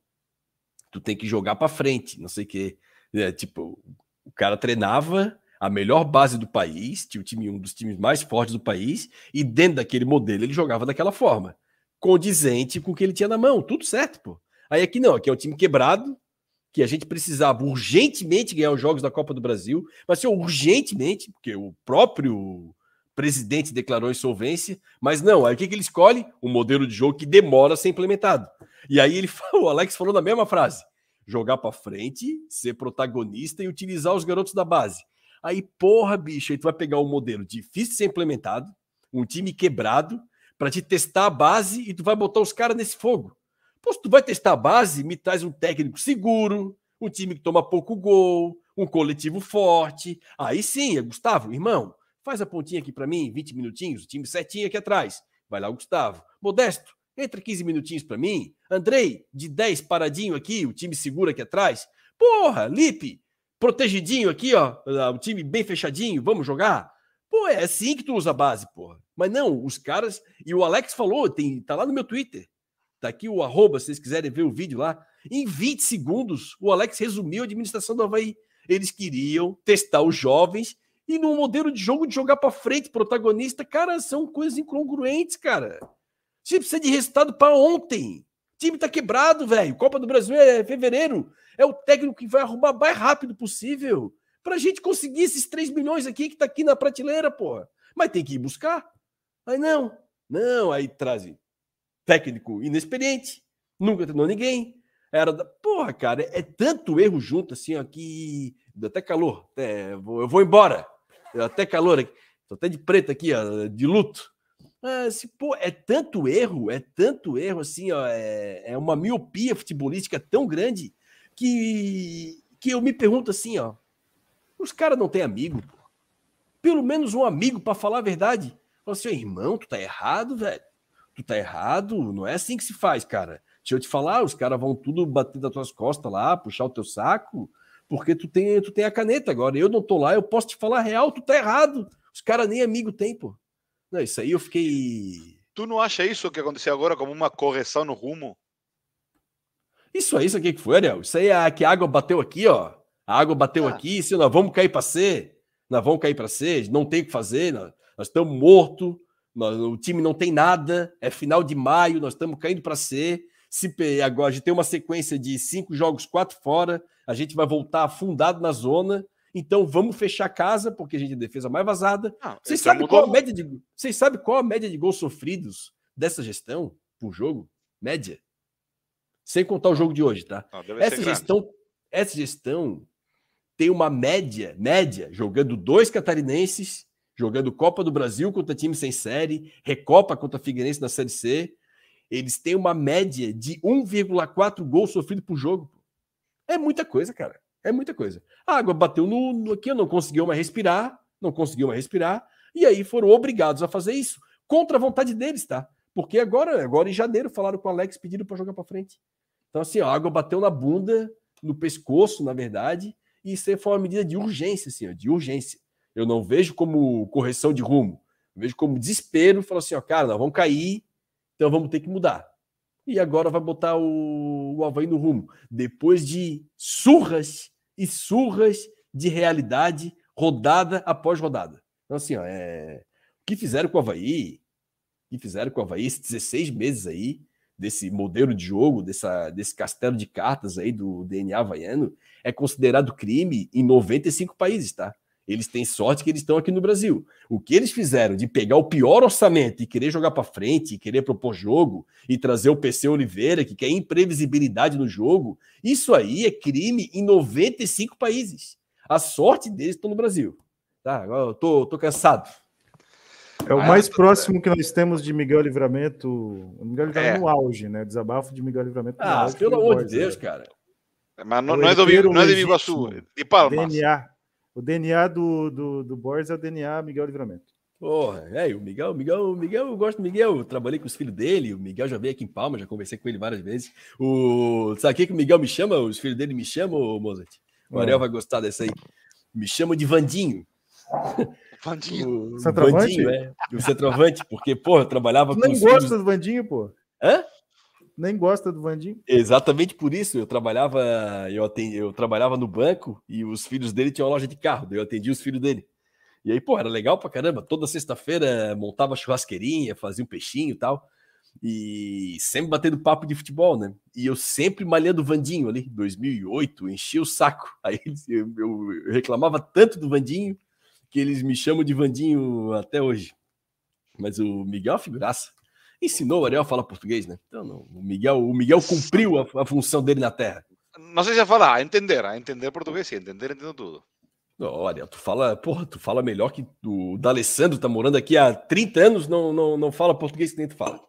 Tu tem que jogar para frente, não sei o quê. É, tipo, o cara treinava a melhor base do país, tinha o time, um dos times mais fortes do país, e dentro daquele modelo ele jogava daquela forma, condizente com o que ele tinha na mão, tudo certo, pô. Aí aqui não, aqui é um time quebrado, que a gente precisava urgentemente ganhar os jogos da Copa do Brasil, mas assim, urgentemente, porque o próprio presidente declarou insolvência, mas não, aí o que, que ele escolhe? Um modelo de jogo que demora a ser implementado. E aí ele [LAUGHS] falou, o Alex falou na mesma frase: jogar para frente, ser protagonista e utilizar os garotos da base. Aí, porra, bicho, aí tu vai pegar um modelo difícil de ser implementado, um time quebrado, para te testar a base e tu vai botar os caras nesse fogo. Pô, se tu vai testar a base, me traz um técnico seguro, um time que toma pouco gol, um coletivo forte. Aí sim, é Gustavo, irmão, faz a pontinha aqui para mim, 20 minutinhos, o time certinho aqui atrás. Vai lá o Gustavo. Modesto, entra 15 minutinhos para mim. Andrei, de 10 paradinho aqui, o time segura aqui atrás. Porra, Lipe, protegidinho aqui, ó, o time bem fechadinho, vamos jogar? Pô, é assim que tu usa a base, porra. Mas não, os caras. E o Alex falou, tem, tá lá no meu Twitter. Tá aqui o arroba, se vocês quiserem ver o vídeo lá. Em 20 segundos, o Alex resumiu a administração do Havaí. Eles queriam testar os jovens e num modelo de jogo de jogar para frente, protagonista, cara, são coisas incongruentes, cara. Você precisa de resultado para ontem. O time tá quebrado, velho. Copa do Brasil é fevereiro. É o técnico que vai arrumar mais rápido possível pra gente conseguir esses 3 milhões aqui que tá aqui na prateleira, porra. Mas tem que ir buscar. Aí não. Não, aí traz técnico inexperiente, nunca treinou ninguém. Era da. Porra, cara, é tanto erro junto assim, ó, que. Deu até calor. Até... Eu, vou, embora. Deu até calor aqui. Tô até de preto aqui, ó, de luto. Ah, se, pô, é tanto erro, é tanto erro assim, ó, é, é uma miopia futebolística tão grande que, que eu me pergunto assim, ó. Os caras não têm amigo, pô. Pelo menos um amigo para falar a verdade. Fala assim, irmão, tu tá errado, velho tu tá errado, não é assim que se faz, cara. Deixa eu te falar, os caras vão tudo bater das tuas costas lá, puxar o teu saco, porque tu tem, tu tem a caneta agora. Eu não tô lá, eu posso te falar real, tu tá errado. Os caras nem amigo tem, pô. Não, isso aí eu fiquei. Tu não acha isso que aconteceu agora como uma correção no rumo? Isso aí, isso aqui que foi, Ariel? Isso aí é que a água bateu aqui, ó. A água bateu ah. aqui, se nós vamos cair para C, nós vamos cair para C, não tem o que fazer, nós, nós estamos mortos, o time não tem nada, é final de maio, nós estamos caindo para C. Se agora a gente tem uma sequência de cinco jogos, quatro fora, a gente vai voltar afundado na zona. Então vamos fechar a casa, porque a gente é defesa mais vazada. Ah, vocês, sabem qual a média de, vocês sabem qual a média de gols sofridos dessa gestão por jogo? Média. Sem contar o jogo de hoje, tá? Ah, essa gestão, essa gestão tem uma média, média, jogando dois catarinenses jogando Copa do Brasil contra time sem série, Recopa contra Figueirense na Série C. Eles têm uma média de 1,4 gols sofrido por jogo. É muita coisa, cara. É muita coisa. A água bateu no, no aqui, não conseguiu mais respirar, não conseguiu mais respirar, e aí foram obrigados a fazer isso contra a vontade deles, tá? Porque agora, agora em janeiro falaram com o Alex pedindo para jogar para frente. Então assim, a água bateu na bunda, no pescoço, na verdade, e isso foi uma medida de urgência, assim, ó, de urgência. Eu não vejo como correção de rumo. Eu vejo como desespero. Falo assim, ó, cara, nós vamos cair, então vamos ter que mudar. E agora vai botar o, o Havaí no rumo. Depois de surras e surras de realidade, rodada após rodada. Então, assim, ó, é... o que fizeram com o Havaí, o que fizeram com o Havaí esses 16 meses aí, desse modelo de jogo, dessa, desse castelo de cartas aí do DNA havaiano, é considerado crime em 95 países, tá? Eles têm sorte que eles estão aqui no Brasil. O que eles fizeram de pegar o pior orçamento e querer jogar para frente, e querer propor jogo e trazer o PC Oliveira, que quer imprevisibilidade no jogo, isso aí é crime em 95 países. A sorte deles estão no Brasil. Tá, agora eu tô, tô cansado. É o mais próximo que nós temos de Miguel Livramento. Miguel Livramento é. no auge, né? Desabafo de Miguel Livramento. Ah, pelo amor de Deus, né? cara. Mas não, não é do, não é do Iguaçu, de Palmas. DNA. O DNA do, do, do Borges é o DNA Miguel Livramento. Porra, é, o Miguel, o Miguel, o Miguel, eu gosto do Miguel, eu trabalhei com os filhos dele, o Miguel já veio aqui em Palma, já conversei com ele várias vezes. O, sabe o que, que o Miguel me chama? Os filhos dele me chamam, Mozart? O Ariel vai gostar dessa aí. Me chama de Vandinho. Vandinho. O Vandinho, é. O centroavante, porque, porra, eu trabalhava tu com. Não gosta filhos... do Vandinho, pô? Hã? Nem gosta do Vandinho. Exatamente por isso. Eu trabalhava, eu, atendi, eu trabalhava no banco e os filhos dele tinham uma loja de carro, eu atendia os filhos dele. E aí, pô, era legal pra caramba. Toda sexta-feira montava churrasqueirinha, fazia um peixinho e tal. E sempre batendo papo de futebol, né? E eu sempre malhando o Vandinho ali, 2008, enchia o saco. [LAUGHS] Aí eu, eu reclamava tanto do Vandinho que eles me chamam de Vandinho até hoje. Mas o Miguel é figuraça. Ensinou o Ariel a falar português, né? Então, não, o Miguel, o Miguel cumpriu a, a função dele na Terra. Não sei se falar, a entender, a entender português, sim, entender, entendo tudo. Olha, tu fala, porra, tu fala melhor que o D'Alessandro tá morando aqui há 30 anos, não, não, não fala português que nem tu fala.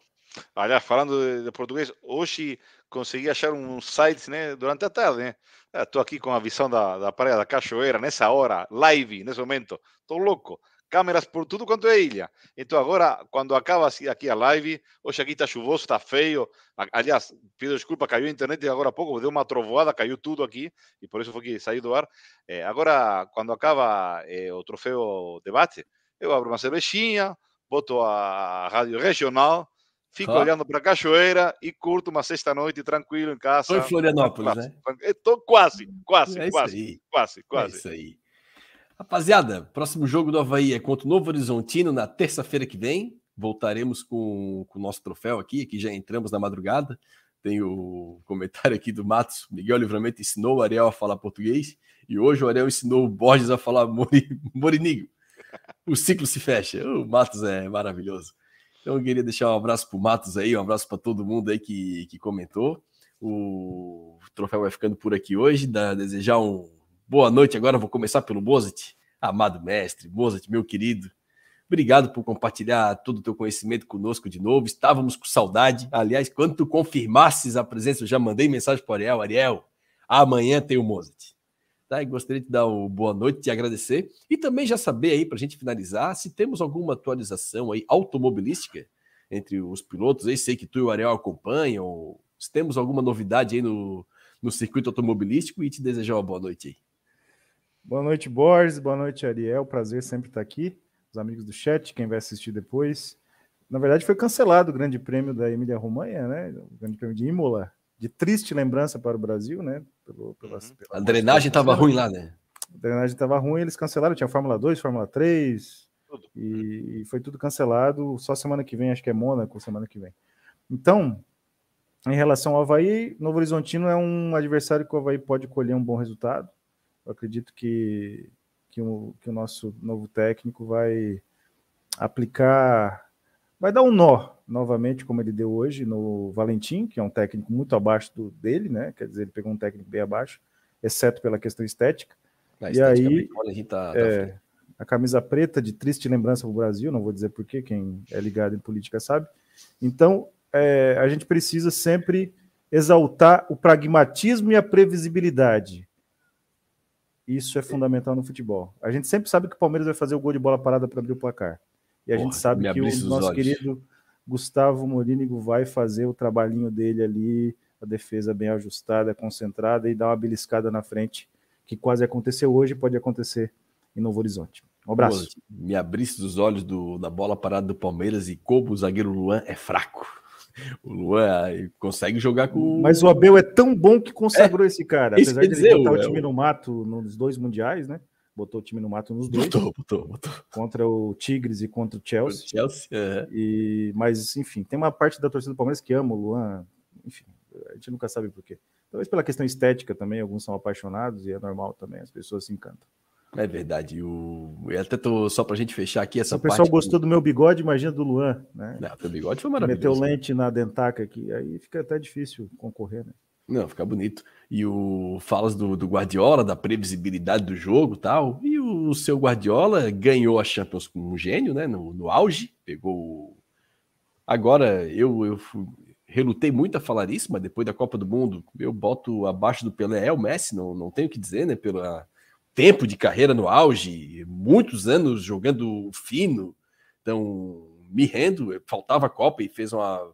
Aliás, falando de, de português, hoje consegui achar um site, né, durante a tarde, né? Estou aqui com a visão da, da praia da Cachoeira, nessa hora, live, nesse momento. Estou louco. Câmeras por tudo quanto é ilha. Então agora, quando acaba aqui a live, hoje aqui está chuvoso, está feio. Aliás, pido desculpa, caiu a internet agora há pouco, deu uma trovoada, caiu tudo aqui, e por isso foi que saí do ar. É, agora, quando acaba é, o troféu debate, eu abro uma cervejinha, boto a rádio regional, fico oh. olhando para a cachoeira e curto uma sexta-noite tranquilo em casa. Estou em Florianópolis, né? Estou quase, quase, é quase, quase, quase. É isso aí. Rapaziada, próximo jogo do Havaí é contra o Novo Horizontino na terça-feira que vem. Voltaremos com, com o nosso troféu aqui, aqui já entramos na madrugada. Tem o comentário aqui do Matos. Miguel Livramento ensinou o Ariel a falar português e hoje o Ariel ensinou o Borges a falar mori, morinigo. O ciclo se fecha. O Matos é maravilhoso. Então eu queria deixar um abraço para o Matos aí, um abraço para todo mundo aí que, que comentou. O troféu vai ficando por aqui hoje. Desejar um Boa noite. Agora vou começar pelo Mozart. Amado mestre, Mozart, meu querido. Obrigado por compartilhar todo o teu conhecimento conosco de novo. Estávamos com saudade. Aliás, quando tu confirmasses a presença, eu já mandei mensagem para o Ariel. Ariel, amanhã tem o Mozart. Tá? Gostaria de dar uma boa noite, te agradecer. E também já saber aí, para a gente finalizar, se temos alguma atualização aí automobilística entre os pilotos. Aí sei que tu e o Ariel acompanham. Se temos alguma novidade aí no, no circuito automobilístico e te desejar uma boa noite aí. Boa noite, Borges. Boa noite, Ariel. Prazer sempre estar aqui. Os amigos do chat, quem vai assistir depois. Na verdade, foi cancelado o Grande Prêmio da Emília-Romanha, né? O Grande Prêmio de Imola. De triste lembrança para o Brasil, né? Pelo, uhum. pela a drenagem estava ruim lá, né? A drenagem estava ruim, eles cancelaram. Tinha Fórmula 2, Fórmula 3, e, e, foi tudo cancelado. Só semana que vem, acho que é Mônaco, semana que vem. Então, em relação ao Havaí, Novo Horizontino é um adversário que o Havaí pode colher um bom resultado. Eu acredito que, que, o, que o nosso novo técnico vai aplicar, vai dar um nó novamente, como ele deu hoje no Valentim, que é um técnico muito abaixo do, dele, né? Quer dizer, ele pegou um técnico bem abaixo, exceto pela questão estética. A e aí, a, tá, tá é, a camisa preta de triste lembrança para o Brasil, não vou dizer porquê, quem é ligado em política sabe. Então, é, a gente precisa sempre exaltar o pragmatismo e a previsibilidade. Isso é fundamental no futebol. A gente sempre sabe que o Palmeiras vai fazer o gol de bola parada para abrir o placar. E a Porra, gente sabe que o nosso olhos. querido Gustavo Morínigo vai fazer o trabalhinho dele ali, a defesa bem ajustada, concentrada e dar uma beliscada na frente, que quase aconteceu hoje pode acontecer em Novo Horizonte. Um abraço. Pô, me abrisse os olhos do, da bola parada do Palmeiras e como o zagueiro Luan é fraco. [LAUGHS] O Luan consegue jogar com. Mas o Abel é tão bom que consagrou é, esse cara. Apesar de ele dizer, botar o, o time no mato nos dois mundiais, né? Botou o time no mato nos dois. Botou, botou, botou. Contra o Tigres e contra o Chelsea. O Chelsea uhum. e, mas, enfim, tem uma parte da torcida do Palmeiras que ama o Luan. Enfim, a gente nunca sabe por quê. Talvez pela questão estética também, alguns são apaixonados e é normal também, as pessoas se encantam. É verdade. O... Eu até tô só pra gente fechar aqui essa parte. O pessoal gostou do meu bigode, imagina do Luan, né? Não, teu bigode foi maravilhoso. Meteu lente na dentaca aqui, aí fica até difícil concorrer, né? Não, fica bonito. E o falas do, do Guardiola, da previsibilidade do jogo tal. E o seu Guardiola ganhou a Champions com um gênio, né? No, no auge, pegou. Agora eu, eu fui, relutei muito a falar isso, mas depois da Copa do Mundo, eu boto abaixo do Pelé é o Messi, não, não tenho o que dizer, né? Pela tempo de carreira no auge, muitos anos jogando fino. Então, me rendo, faltava a Copa e fez uma.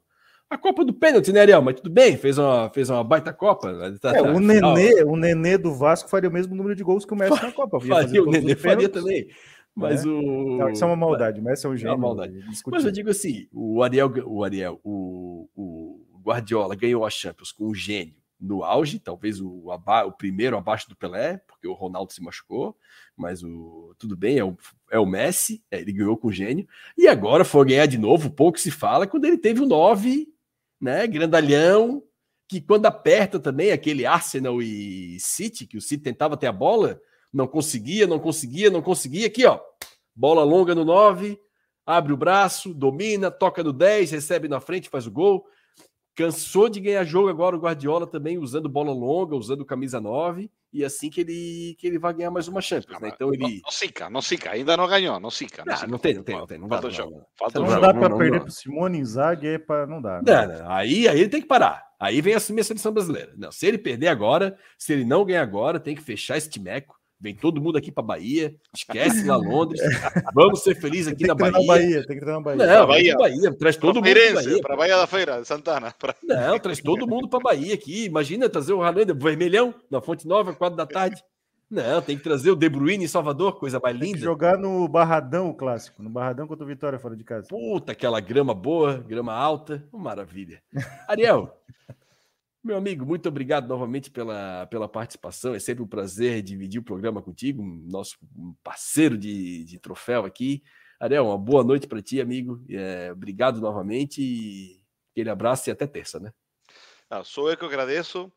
A Copa do pênalti, né, Ariel? Mas tudo bem, fez uma, fez uma baita Copa. Né? Tá, é, tá, o, Nenê, o Nenê do Vasco faria o mesmo número de gols que o Messi na Copa. Faria, o Nenê faria também. Mas é. o. Não, isso é uma maldade, o Messi é um gênio. É maldade. Mas eu digo assim: o Ariel, o Ariel, o, o Guardiola ganhou a Champions com um gênio no auge, talvez o, o primeiro abaixo do Pelé, porque o Ronaldo se machucou, mas o tudo bem, é o, é o Messi, é, ele ganhou com gênio, e agora foi ganhar de novo, pouco se fala, quando ele teve o 9, né, grandalhão, que quando aperta também aquele Arsenal e City, que o City tentava ter a bola, não conseguia, não conseguia, não conseguia, aqui ó, Bola longa no 9, abre o braço, domina, toca no 10, recebe na frente, faz o gol. Cansou de ganhar jogo agora o Guardiola também usando bola longa, usando camisa 9, e assim que ele que ele vai ganhar mais uma Champions, né? Então ele Não, não fica, não fica, ainda não ganhou, não fica. não, fica. não tem, não tem, não tem, não dá, Falta não, jogo. não. Falta Não jogo. dá não, para não, perder não. pro Simone Inzaghi, é pra... não dá. Não, não, Aí, aí ele tem que parar. Aí vem assumir a seleção brasileira. Não, se ele perder agora, se ele não ganhar agora, tem que fechar esse timeco. Vem todo mundo aqui para Bahia, esquece lá Londres. Vamos ser felizes aqui Tem na que treinar Bahia. na Bahia, tem que treinar na Bahia. Não, Pra Bahia. Bahia. Traz todo Para mundo para Bahia. para Bahia da Feira, Santana. Pra... Não, traz todo mundo para Bahia aqui. Imagina trazer o Haaland vermelhão na Fonte Nova, quatro da tarde. Não, tem que trazer o De Bruyne em Salvador, coisa mais Tem que linda. jogar no Barradão, o clássico. No Barradão contra o Vitória fora de casa. Puta, aquela grama boa, grama alta, uma maravilha. Ariel, meu amigo, muito obrigado novamente pela, pela participação. É sempre um prazer dividir o programa contigo, nosso parceiro de, de troféu aqui. Ariel, uma boa noite para ti, amigo. É, obrigado novamente e aquele abraço e até terça, né? Não, sou eu que agradeço.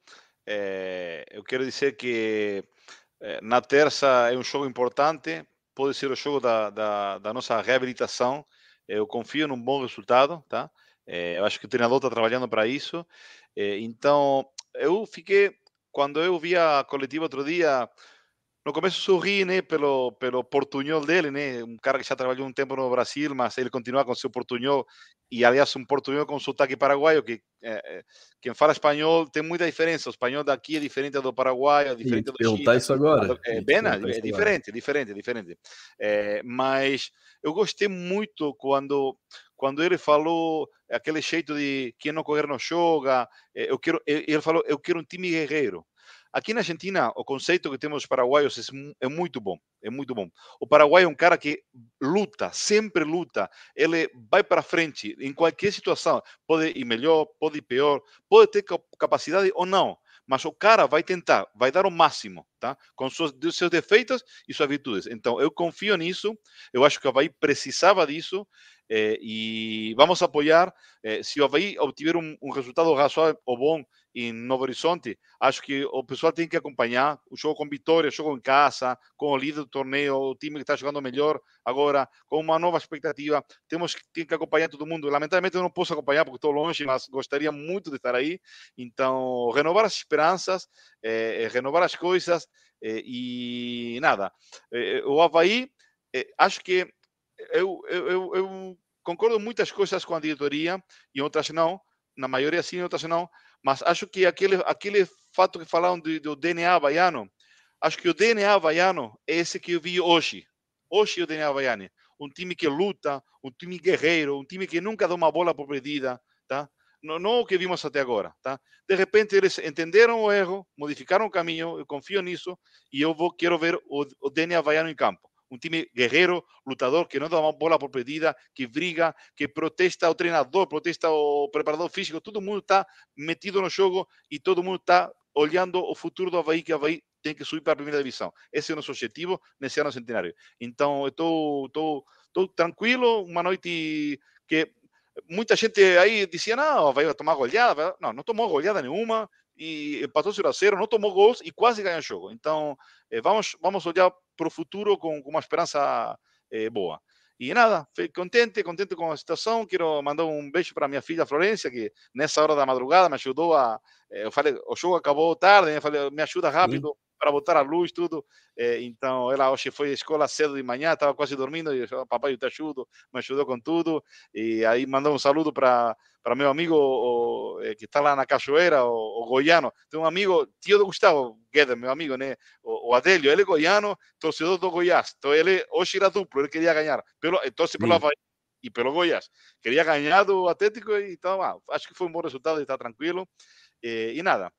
Eh, eu quero dizer que eh, na terça é um jogo importante, pode ser o jogo da, da, da nossa reabilitação. Eu confio num bom resultado, tá? Eh, eu acho que o treinador está trabalhando para isso. Eh, então, eu fiquei, quando eu vi a coletiva outro dia, no começo sorri, né, pelo, pelo portunhol dele, né? Um cara que já trabalhou um tempo no Brasil, mas ele continua com seu portunhol e, aliás, um portunhol com sotaque paraguaio, que eh, quem fala espanhol tem muita diferença. O espanhol daqui é diferente do paraguaio, é diferente Ia do perguntar Chile. isso agora. É, Ia te bem, é diferente, diferente, diferente. É, mas eu gostei muito quando quando ele falou aquele jeito de quem não correr não joga. eh, Eu quero, ele falou, eu quero um time guerreiro. Aqui na Argentina, o conceito que temos dos paraguaios é, mu- muito bom, é muito bom. O paraguaio é um cara que luta, sempre luta. Ele vai para frente em qualquer situação. Pode ir melhor, pode ir pior, pode ter cap- capacidade ou não. Mas o cara vai tentar, vai dar o máximo, tá? Com seus, seus defeitos e suas virtudes. Então, eu confio nisso. Eu acho que o Havaí precisava disso. eh, e vamos apoiar. eh, se o Havaí obtiver um, um resultado razoável ou bom em Novo Horizonte, acho que o pessoal tem que acompanhar o jogo com vitória, o jogo em casa, com o líder do torneio, o time que está jogando melhor agora, com uma nova expectativa. Temos que, tem que acompanhar todo mundo. Lamentavelmente, eu não posso acompanhar porque estou longe, mas gostaria muito de estar aí. Então, renovar as esperanças, eh, eh, renovar as coisas eh, e nada. O Havaí, acho que eu, eu, eu, eu concordo muitas coisas com a diretoria e outras não, na maioria sim, outras não, mas acho que aquele, aquele fato que falaram do, do DNA havaiano, acho que o DNA havaiano é esse que eu vi hoje. Hoje é o DNA havaiano. Um time que luta, um time guerreiro, um time que nunca dá uma bola por perdida, tá? Não, não o que vimos até agora, tá? De repente eles entenderam o erro, modificaram o caminho, eu confio nisso e eu vou, quero ver o, o DNA havaiano em campo. Um time guerreiro, lutador, que não dá bola por perdida, que briga, que protesta o treinador, protesta o preparador físico, todo mundo está metido no jogo e todo mundo está olhando o futuro do Havaí, que o Havaí tem que subir para a primeira divisão. Esse é o nosso objetivo nesse ano centenário. Então, eu estou tranquilo, uma noite que muita gente aí dizia, não, vai tomar goleada. vai-" Não, não tomou goleada nenhuma e empatou 0 a 0, não tomou gols e quase ganhou o jogo. Então, eh, vamos, vamos olhar para o futuro com, com uma esperança eh, boa. E nada, contente, contente com a situação. Quero mandar um beijo para minha filha Florência, que nessa hora da madrugada me ajudou a. eh, Eu falei, o jogo acabou tarde, eu falei, me ajuda rápido para botar a luz, tudo. Eh, Então, ela hoje foi à escola cedo de manhã, estava quase dormindo, e eu papai, eu te ajudo, me ajudou com tudo. E aí mandou um saludo para para meu amigo o, eh, que está lá na Cachoeira, o, o Goiano. Tem um amigo, tio do Gustavo Guedes, meu amigo, né? O, o Adélio, ele é goiano, torcedor do Goiás. Então, ele hoje era duplo, ele queria ganhar. Pelo, então, pelo Sim. Havaí e pelo Goiás. Queria ganhar do Atlético, e então, ah, acho que foi um bom resultado, está tranquilo. Eh, e nada,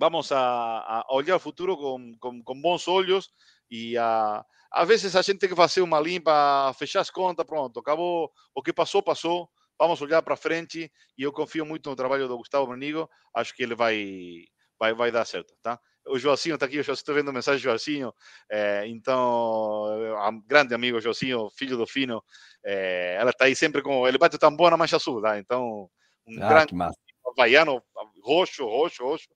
vamos a, a olhar o futuro com, com, com bons olhos e a, às vezes a gente tem que fazer uma limpa, fechar as contas, pronto, acabou, o que passou, passou, vamos olhar para frente e eu confio muito no trabalho do Gustavo Branigo, acho que ele vai, vai, vai dar certo, tá? O Joacinho está aqui, eu já estou vendo mensagem do Joacinho, eh, então, a- grande amigo Joacinho, filho do Fino, eh, ela está aí sempre com, ele bate o tambor na mancha sul, tá? Então, um Ah, grande havaiano, roxo, roxo, roxo.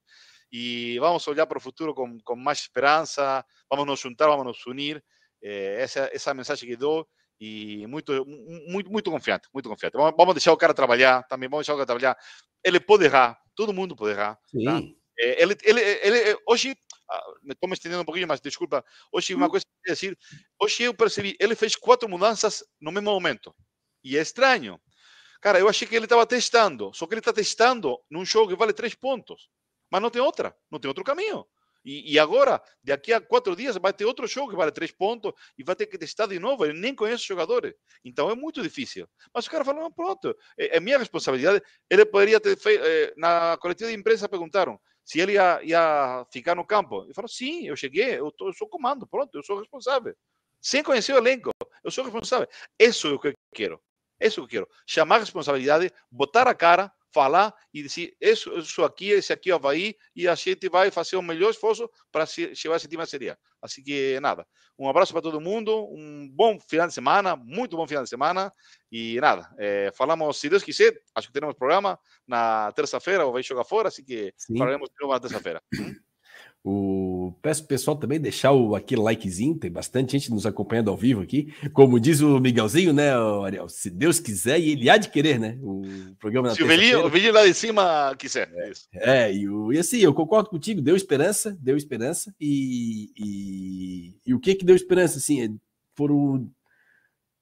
E vamos olhar para o futuro com, mais esperança, vamos nos juntar, vamos nos unir. É, essa, essa mensagem que dou e muito, muito, muito confiante, muito confiante. Vamos, vamos deixar o cara trabalhar, também vamos deixar o cara trabalhar. Ele pode errar, todo mundo pode errar. Tá? Sim. Tá? É, ele, ele, ele, hoje, me estou me estendendo um pouquinho, mas desculpa. Hoje, uma coisa que eu dizer, hoje eu percebi, ele fez quatro mudanças no mesmo momento. E é estranho. Cara, eu achei que ele estava testando, só que ele está testando num jogo que vale três pontos. Mas não tem outra, não tem outro caminho. E, e, agora, daqui a quatro dias, vai ter outro jogo que vale três pontos e vai ter que testar de novo. Ele nem conhece os jogadores. Então é muito difícil. Mas o cara falou: pronto, é, é minha responsabilidade. Ele poderia ter feito. Eh, na coletiva de imprensa perguntaram se ele ia, ia ficar no campo. Ele falou: sim, eu cheguei, eu, tô, eu sou comando, pronto, eu sou responsável. Sem conhecer o elenco, eu sou responsável. Isso é o que eu quero. Isso é o que eu quero. Chamar responsabilidade, botar a cara falar e dizer isso, isso aqui, esse aqui é o Havaí e a gente vai fazer o melhor esforço para chegar esse time à Série Assim que nada, um abraço para todo mundo, um bom final de semana, muito bom final de semana e nada, é, falamos, se Deus quiser, acho que teremos programa na terça-feira, ou vai jogar fora, assim que Sim. falaremos de novo na terça-feira. O... Peço pro pessoal também deixar o, aquele likezinho, tem bastante gente nos acompanhando ao vivo aqui. Como diz o Miguelzinho, né, Ariel? Se Deus quiser, e ele há de querer, né? O programa Se o velhinho, o velhinho lá de cima quiser. É, é e, o, e assim, eu concordo contigo, deu esperança, deu esperança. E, e, e o que que deu esperança? Assim, é, foram,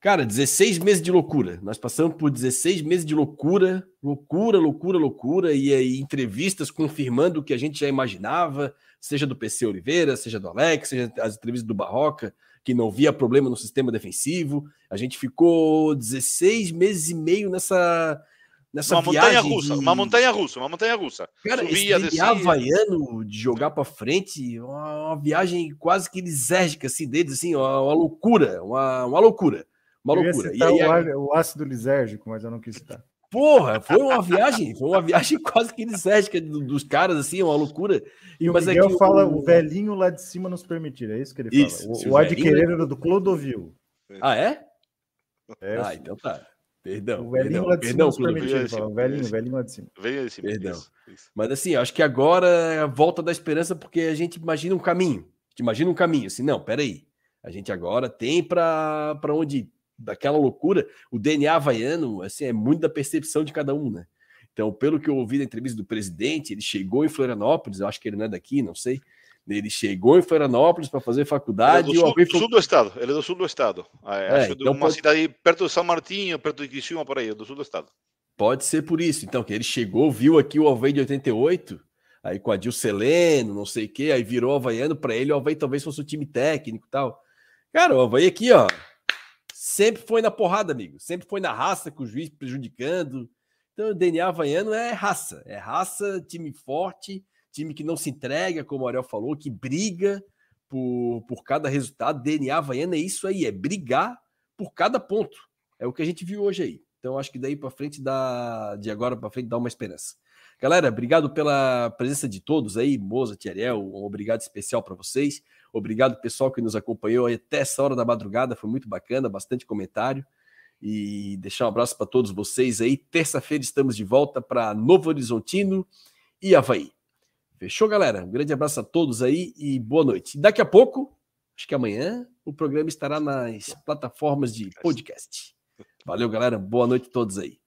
cara, 16 meses de loucura. Nós passamos por 16 meses de loucura, loucura, loucura, loucura, e aí entrevistas confirmando o que a gente já imaginava seja do PC Oliveira, seja do Alex, seja as entrevistas do Barroca, que não via problema no sistema defensivo. A gente ficou 16 meses e meio nessa nessa uma viagem montanha russa, de... uma montanha russa, uma montanha russa. Cara, Subia, esse descia... havaiano de jogar para frente, uma, uma, viagem quase que lisérgica assim deles, assim, uma, uma loucura, uma, uma loucura, uma loucura. E aí, o, o ácido lisérgico, mas eu não quis citar. Porra, foi uma viagem, foi uma viagem [LAUGHS] quase que lisérgica dos caras, assim, uma loucura. E o Mas Miguel é fala, o... o... velhinho lá de cima nos permitir, é isso que ele isso, fala. O, o, o adquirente era do Clodovil. Ah, é? é ah, então tá. Perdão. O velhinho perdão, lá de cima nos permitir, o velhinho, o velhinho lá de cima. Veio. Perdão. Isso, isso. Mas assim, acho que agora é a volta da esperança, porque a gente imagina um caminho. A gente imagina um caminho, assim, não, peraí. A gente agora tem para onde daquela loucura, o DNA havaiano assim, é muito da percepção de cada um, né? Então, pelo que eu ouvi da entrevista do presidente, ele chegou em Florianópolis, eu acho que ele não é daqui, não sei. Ele chegou em Florianópolis para fazer faculdade. Ele é do, sul, do sul, do estado, ele é do sul do estado. Ah, é, é, então uma pode... cidade perto de São Martinho, perto de Criciúma, por aí, é do sul do estado. Pode ser por isso. Então, que ele chegou, viu aqui o Alveio de 88, aí com a Dil Seleno, não sei o quê, aí virou Havaiano para ele, o Alveio talvez fosse o time técnico e tal. Cara, o Alveio aqui, ó, sempre foi na porrada, amigo. Sempre foi na raça, com o juiz prejudicando. Então, o DNA havaiano é raça. É raça, time forte, time que não se entrega, como o Ariel falou, que briga por, por cada resultado. DNA havaiano é isso aí, é brigar por cada ponto. É o que a gente viu hoje aí. Então, acho que daí para frente, dá, de agora para frente, dá uma esperança. Galera, obrigado pela presença de todos aí, Moza, Tiariel, um obrigado especial para vocês. Obrigado, pessoal, que nos acompanhou até essa hora da madrugada. Foi muito bacana, bastante comentário. E deixar um abraço para todos vocês aí. Terça-feira estamos de volta para Novo Horizontino e Havaí. Fechou, galera? Um grande abraço a todos aí e boa noite. Daqui a pouco, acho que amanhã, o programa estará nas plataformas de podcast. Valeu, galera. Boa noite a todos aí.